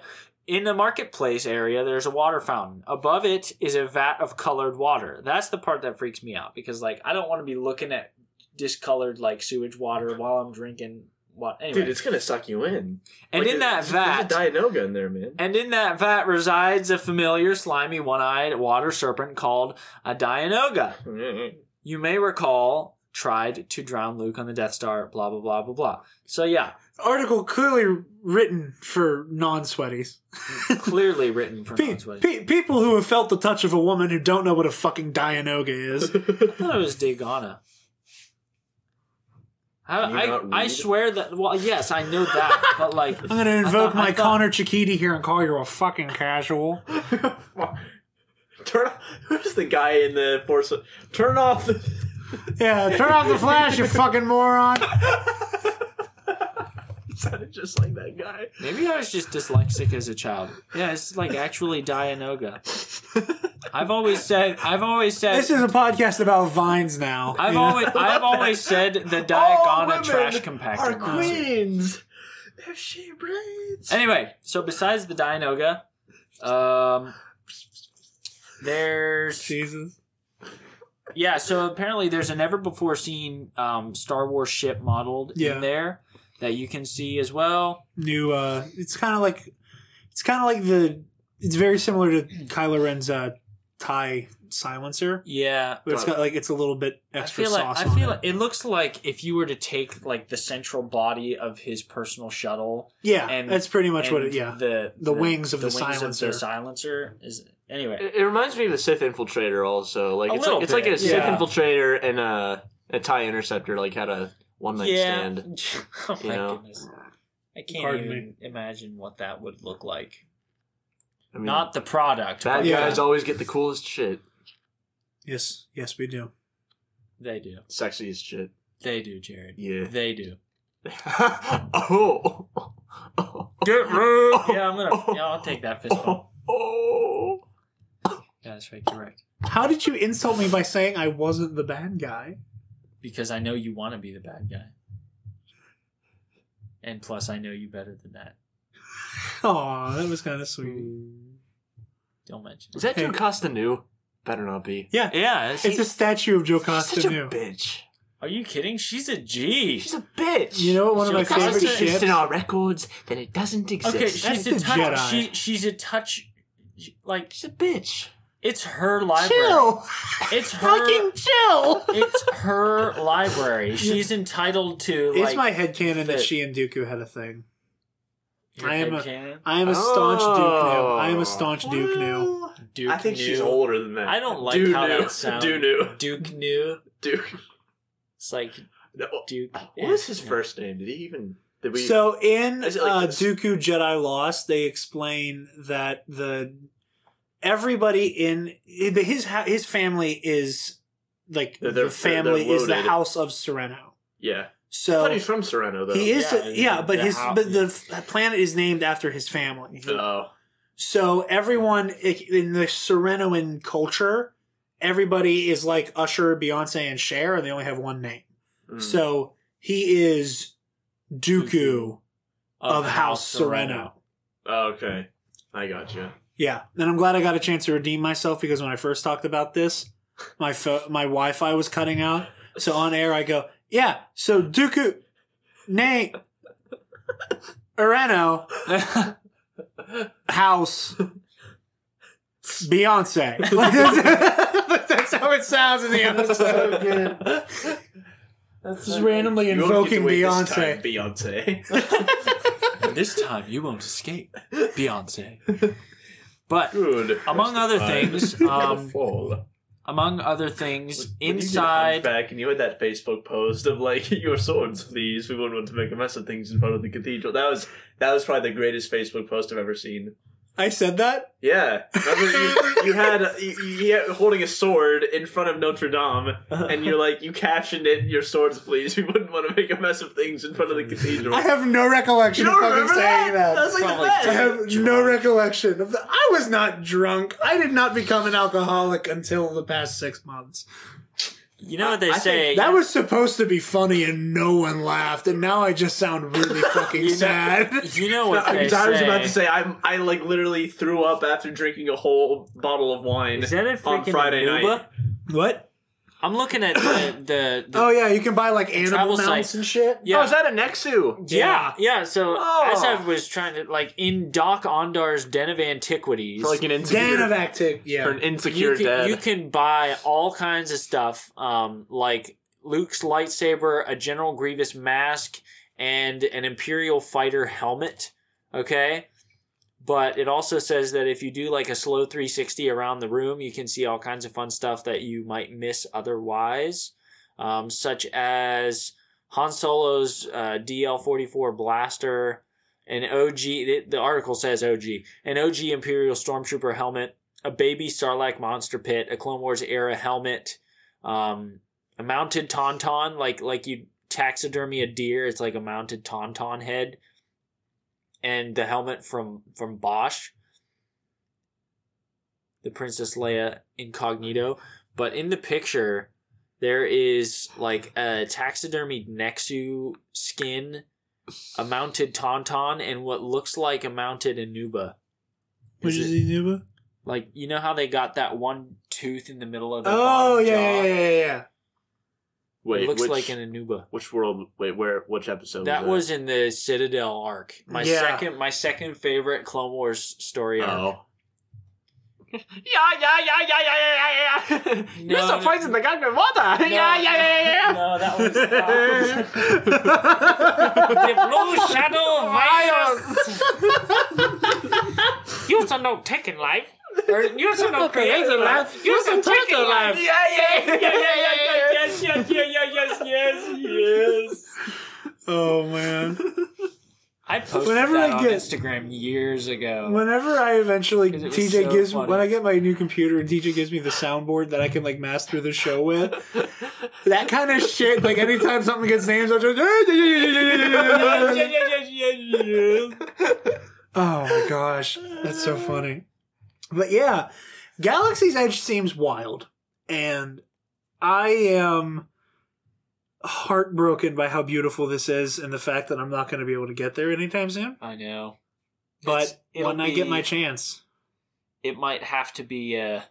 In the marketplace area, there's a water fountain. Above it is a vat of colored water. That's the part that freaks me out because, like, I don't want to be looking at discolored like sewage water while I'm drinking. What anyway? Dude, it's gonna suck you in. and Like, in that vat, there's a Dianoga in there, man. and in that vat resides a familiar, slimy, one-eyed water serpent called a Dianoga. You may recall tried to drown Luke on the Death Star. Blah blah blah blah blah. So yeah, Article clearly written for non-sweaties. clearly written for Pe- non-sweaty. pe- people who have felt the touch of a woman who don't know what a fucking Dianoga is. I thought it was Dagana. Can I, I, I swear that. Well, yes, I know that, but like, I'm gonna invoke thought- my thought- Connor Chiquiti here and call you a fucking casual. Turn. Who's the guy in the force? Turn off the. Yeah, turn off the flash, you fucking moron. sounded just like that guy. maybe I was just dyslexic as a child. Yeah, it's like actually Dianoga. I've always said. I've always said. This is a podcast about vines now. I've you know? always. I've always said the All Diagona trash compactor. monster. queens. They're she braids. Anyway, so besides the Dianoga, um, there's Jesus. Yeah, so apparently there's a never before seen um, Star Wars ship modeled Yeah. in there that you can see as well. New uh it's kinda like it's kinda like the it's very similar to Kylo Ren's uh tie silencer. Yeah. But it's got like it's a little bit I extra feel like sauce I on feel it. like it looks like if you were to take like the central body of his personal shuttle yeah, and- that's pretty much what it yeah. the The wings of the silencer. The silencer is anyway. It, it reminds me of the Sith infiltrator, also. Like A it's little like it's like a bit, Sith infiltrator and a a tie interceptor. Like had a one night yeah. stand. oh you my know? goodness. I can't Pardon even imagine what that would look like. I mean, Not the product, bad but Yeah. guys always get the coolest shit, Yes, yes we do. they do. sexiest shit. They do, Jared. Yeah. They do. oh. Get rude. Oh. Yeah, I'm gonna. Yeah, I'll take that fist bump. Oh. Yeah, that's right. Correct. How did you insult me by saying I wasn't the bad guy? Because I know you want to be the bad guy, and plus I know you better than that. Oh, that was kind of sweet. Don't mention. Is that Hey. Joe Costa new? Better not be. Yeah, Yeah, it's a statue of Jocasta such a new. bitch. Are you kidding? She's a G. She's a bitch. You know what one of my Costa favorite exists ships? in our records, then it doesn't exist. okay, That's she's the a touch. Jedi. She, she's a touch. Like She's a bitch. It's her library. Chill. It's her. Fucking chill. It's her library. She's entitled to. It's Like, my headcanon that she and Dooku had a thing. your I am a- headcanon. I am a staunch Duke new. Oh. I am a staunch Duke new. Duke I think she's older than that. I don't like Do how new. that sounds. Do new. Duke New. Duke. It's like No. Duke. What was his yeah. first name? Did he even? Did we? So in like uh, this? Dooku Jedi Lost, they explain that the everybody in his his family is like They're- they're- the family they're is the. House of Sereno. yeah. So thought he's from Sereno though. he is Yeah, yeah, but the his hou- but the planet is named after his family. Oh. So everyone in the Serenoan culture, everybody is like Usher, Beyonce, and Cher, and they only have one name. Mm. So he is Dooku of House Sereno. Oh, okay. I got you. Yeah, and I'm glad I got a chance to redeem myself because when I first talked about this, my pho- my Wi-Fi was cutting out. So on air, I go, yeah. So Dooku, Nay, Urano, House, Beyonce. That's how it sounds in the episode. That's just randomly You won't get invoking to wait this time, Beyonce. Beyonce. this time you won't escape, Beyonce. But Good. among other things, um, among other things, When inside back and you had that Facebook post of like your swords, please. We wouldn't want to make a mess of things in front of the cathedral. That was that was probably the greatest Facebook post I've ever seen. I said that. Yeah, remember you, you had you, you holding a sword in front of Notre Dame, and you're like you captioned it, "Your swords, please." We wouldn't want to make a mess of things in front of the cathedral. I have no recollection of fucking saying that. That was like Probably the best. I have no recollection of that. I was not drunk. I did not become an alcoholic until the past six months. You know what they I say. That was supposed to be funny and no one laughed, and now I just sound really fucking You know- sad. you know what I, they was say. about to say I'm I like literally threw up after drinking a whole bottle of wine Is that a on freaking Friday Anooba? night. What? I'm looking at the the, the Oh yeah, you can buy like animal travel mounts sites. and shit. yeah. Oh, is that a Nexu? Yeah, yeah. So Oh. as I was trying to like in Dok-Ondar's Den of Antiquities, For like an Dan insecure, of active. for Yeah. an insecure you can, dad. you can buy all kinds of stuff, um, like Luke's lightsaber, a General Grievous mask, and an Imperial fighter helmet. Okay. But it also says that if you do like a slow 360 around the room, you can see all kinds of fun stuff that you might miss otherwise, um, such as Han Solo's uh, DL 44 blaster, an OG, the, the article says OG, an OG Imperial Stormtrooper helmet, a baby Sarlacc monster pit, a Clone Wars era helmet, um, a mounted tauntaun, like like you taxidermy a deer, it's like a mounted tauntaun head, and the helmet from from Boushh, the Princess Leia incognito. But in the picture, there is like a taxidermied Nexu skin, a mounted tauntaun, and what looks like a mounted Anooba. Which Is it- like you know how they got that one tooth in the middle of the Oh yeah, yeah, yeah, yeah, yeah. Wait, it looks which, like an Anooba. which world? Wait, where? Which episode? That was was in the Citadel arc. My Yeah. second, my second favorite Clone Wars story that? arc. Oh. Yeah, yeah, yeah, yeah, yeah, yeah, yeah, yeah. You're No, so the gang of water. Yeah, yeah, yeah, yeah, yeah. No, that was the blue shadow virus. you are not taking life. Or you are not creating life. You are taking life. Yeah, yeah, yeah, yeah, yeah, yeah, yeah. Yes, yes, yes, yes, yes, yes. Oh man. I posted Whenever that I on get- Instagram years ago. Whenever I eventually it TJ so gives funny. when I get my new computer and TJ gives me the soundboard that I can like master the show with. That kind of shit. Like anytime something gets names, I'll just. Oh my gosh, that's so funny. But yeah, Galaxy's Edge seems wild, and I am heartbroken by how beautiful this is and the fact that I'm not going to be able to get there anytime soon. I know. But It's- it'll when I get my chance, it might have to be uh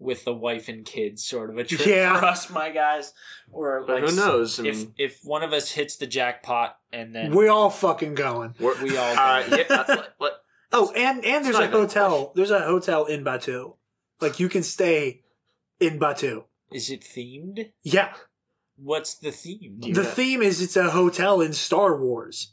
with the wife and kids sort of a trip Yeah. for us, my guys. Or like who knows? I if mean, if one of us hits the jackpot and then we all fucking going. we're, we all uh, yeah, uh, what? Oh, and and there's a even a hotel. There's a hotel in Batuu. Like you can stay in Batuu. is it themed? Yeah. What's the theme? The got- theme is it's a hotel in Star Wars.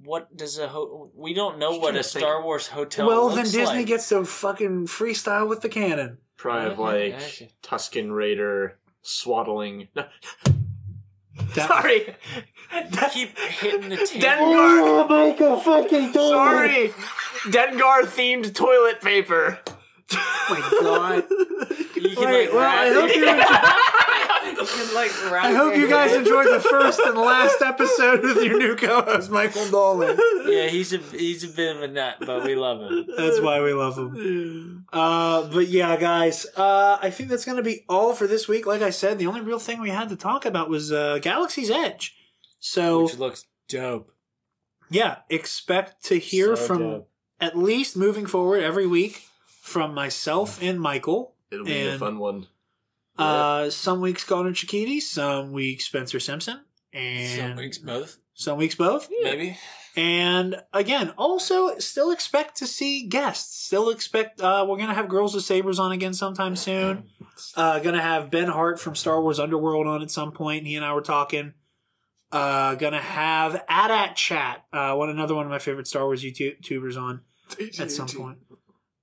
What does a ho- we don't know Just what a to think. Star Wars hotel well, then Disney like. gets to fucking freestyle with the canon. Probably have like gotcha. Tusken Raider swaddling. No, That- sorry, keep hitting the table. Dengar. Oh, Michael fucking Sorry, Dengar themed toilet paper. Oh my god. You can Wait, like well, I wrap hope it- you- you can like wrap I hope you guys enjoyed the first and last episode with your new co-host Michael Dolan. Yeah, he's a he's a bit of a nut, but we love him. That's why we love him. Uh, but yeah, guys, uh, I think that's going to be all for this week. Like I said, the only real thing we had to talk about was uh, Galaxy's Edge. So Which looks dope. yeah, expect to hear So from dope. at least moving forward every week from myself and Michael. It'll be a fun one. Uh, some weeks Connor Chikiti, some weeks Spencer Simpson, and Some weeks both, some weeks both. maybe. And again, also still expect to see guests. Still expect uh, we're gonna have Girls with Sabers on again sometime soon. Uh, gonna have Ben Hart from Star Wars Underworld on at some point. He and I were talking. Uh, gonna have AT-AT Chat, uh, one another one of my favorite Star Wars YouTubers on at some point.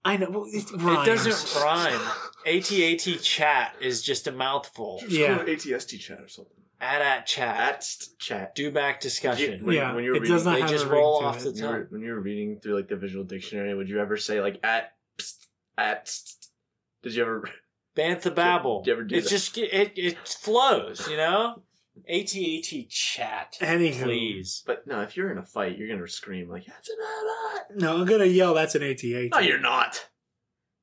I know well, it, It doesn't rhyme. ATAT chat is just a mouthful. Yeah. ATST chat or something. At at chat. At chat. Dewback discussion. When- yeah, when you were it does reading- not they have just a ring roll off it. the When you, were, when you were reading through like the visual dictionary, would you ever say like at psst, at? psst? Did you ever? Bantha babble. Do you ever do it that? just it it flows, you know. ATAT chat. Anywho. please. But no, if you're in a fight, you're gonna scream like that's an at. No, I'm gonna yell. That's an AT-AT. No, you're not.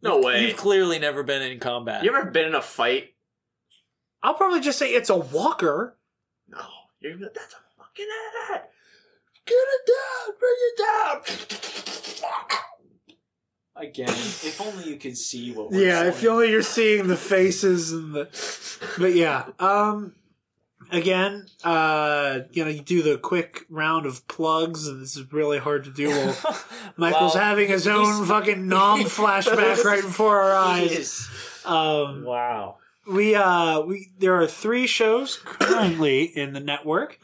No You've- way. You've clearly never been in combat. You ever been in a fight? I'll probably just say it's a walker. No. You're gonna be like, that's a fucking at. Get it down. Bring it down. Again, if only you could see what. We're Yeah, if saying. only you're seeing the faces and the. But yeah, um, again, uh, you know, you do the quick round of plugs, and this is really hard to do. While Michael's Well, having his own fucking nom flashback right before our eyes. Yes. Um, Wow. we uh we there are three shows currently in the network.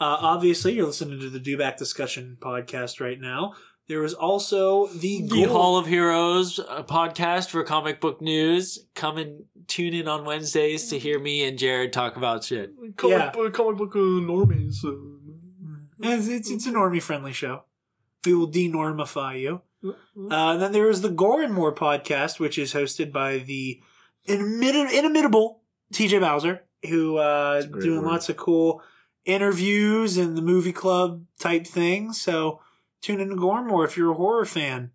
Uh, obviously, you're listening to the Dewback Discussion podcast right now. There is also the, The Gold- Hall of Heroes uh, podcast for comic book news. Come and tune in on Wednesdays to hear me and Jared talk about shit. Comic, Yeah. book, comic book uh, normies. Uh, It's, it's, it's a normie friendly show. We will denormify you. Uh, and then there is the Gore and More podcast, which is hosted by the inimit- inimitable TJ Bowser, who uh, a great doing word. lots of cool interviews and the movie club type things. So tune in to Gore and More if you're a horror fan.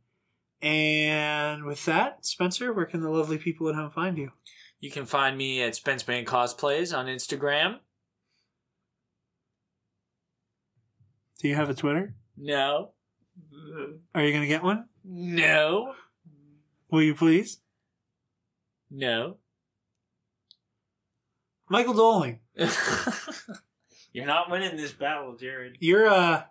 And with that, Spencer, where can the lovely people at home find you? You can find me at Spenceman Cosplays on Instagram. Do you have a Twitter? No. Are you going to get one? No. Will you please? No. Michael Doling, You're not winning this battle, Jared. you're uh,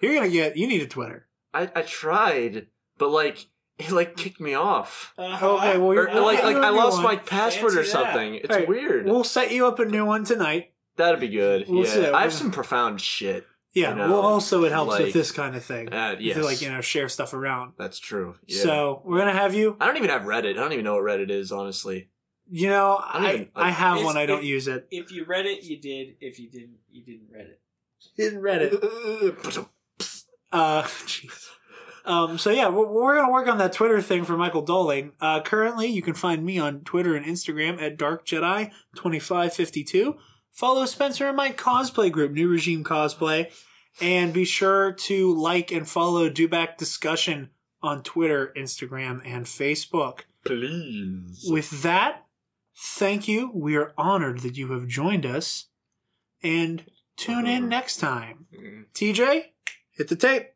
you're gonna get. You need a Twitter. I, I tried, but like it like kicked me off. Okay, well, Or, you're, we'll like like you a I new lost one. my password or Fancy that. something. It's Alright, weird. We'll set you up a new one tonight. That'd be good. we'll yeah. see that. I have some profound shit. Yeah. You know, well, also it helps like- with this kind of thing. Uh, To like you know share stuff around. That's true. Yeah. So we're gonna have you. I don't even have Reddit. I don't even know what Reddit is, honestly. You know, I I even- I have one. I don't it- use it. If you read it, you did. If you didn't, you didn't read it. Didn't read it. Uh, jeez. Um, so yeah, we're, we're gonna work on that Twitter thing for Michael Doling. Uh, currently, you can find me on Twitter and Instagram at Dark Jedi twenty five fifty two. Follow Spencer and my cosplay group, New Regime Cosplay, and be sure to like and follow Dewback Discussion on Twitter, Instagram, and Facebook. Please. With that, thank you. We are honored that you have joined us, and tune in next time. TJ, hit the tape.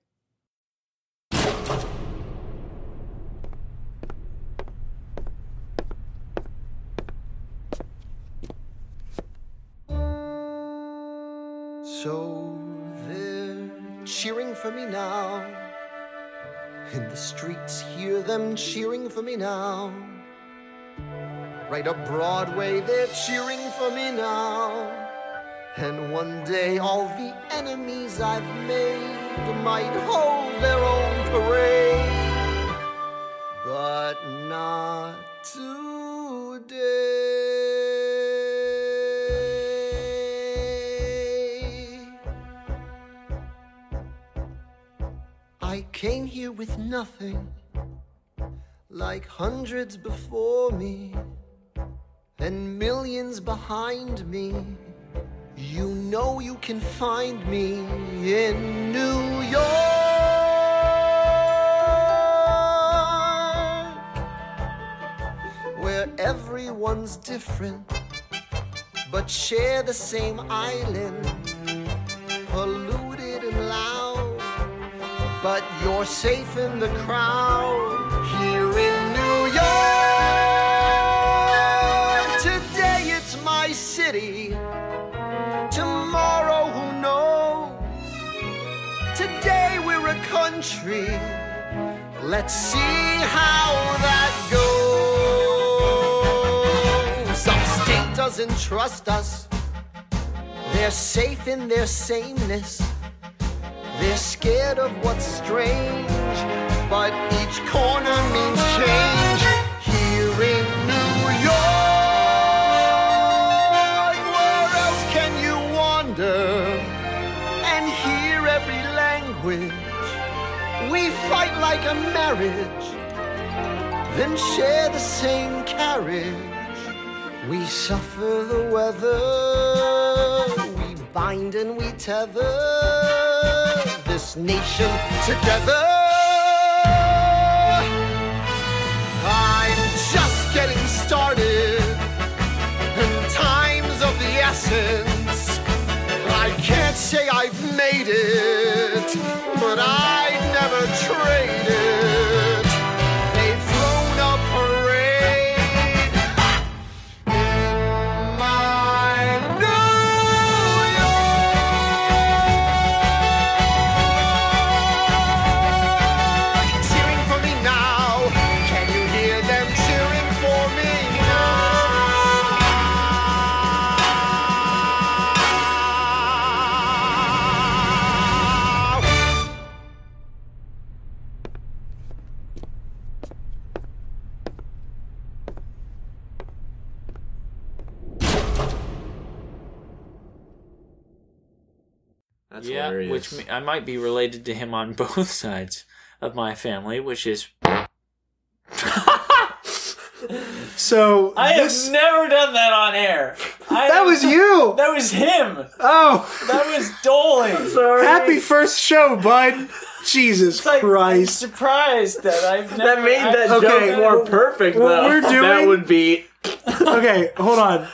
So they're cheering for me now. In the streets, hear them cheering for me now. Right up Broadway, they're cheering for me now. And one day, all the enemies I've made might hold their own parade. But not today. I came here with nothing, like hundreds before me, and millions behind me. You know you can find me in New York, where everyone's different, but share the same island, polluted and loud but you're safe in the crowd country. Let's see how that goes. Some state doesn't trust us. They're safe in their sameness. They're scared of what's strange, but each corner means change. Fight like a marriage, then share the same carriage. We suffer the weather, we bind and we tether this nation together. I'm just getting started, and time's of the essence. I can't say I've made it, but I'd never trade which me- I might be related to him on both sides of my family, which is So I have never done that on air. I that was you. That was him. Oh, That was Doling. Sorry. happy first show, bud. Jesus It's like, I'm Christ. surprised that I've never. That made that Okay, joke more what- perfect, what though. we're doing That would be. Okay, hold on.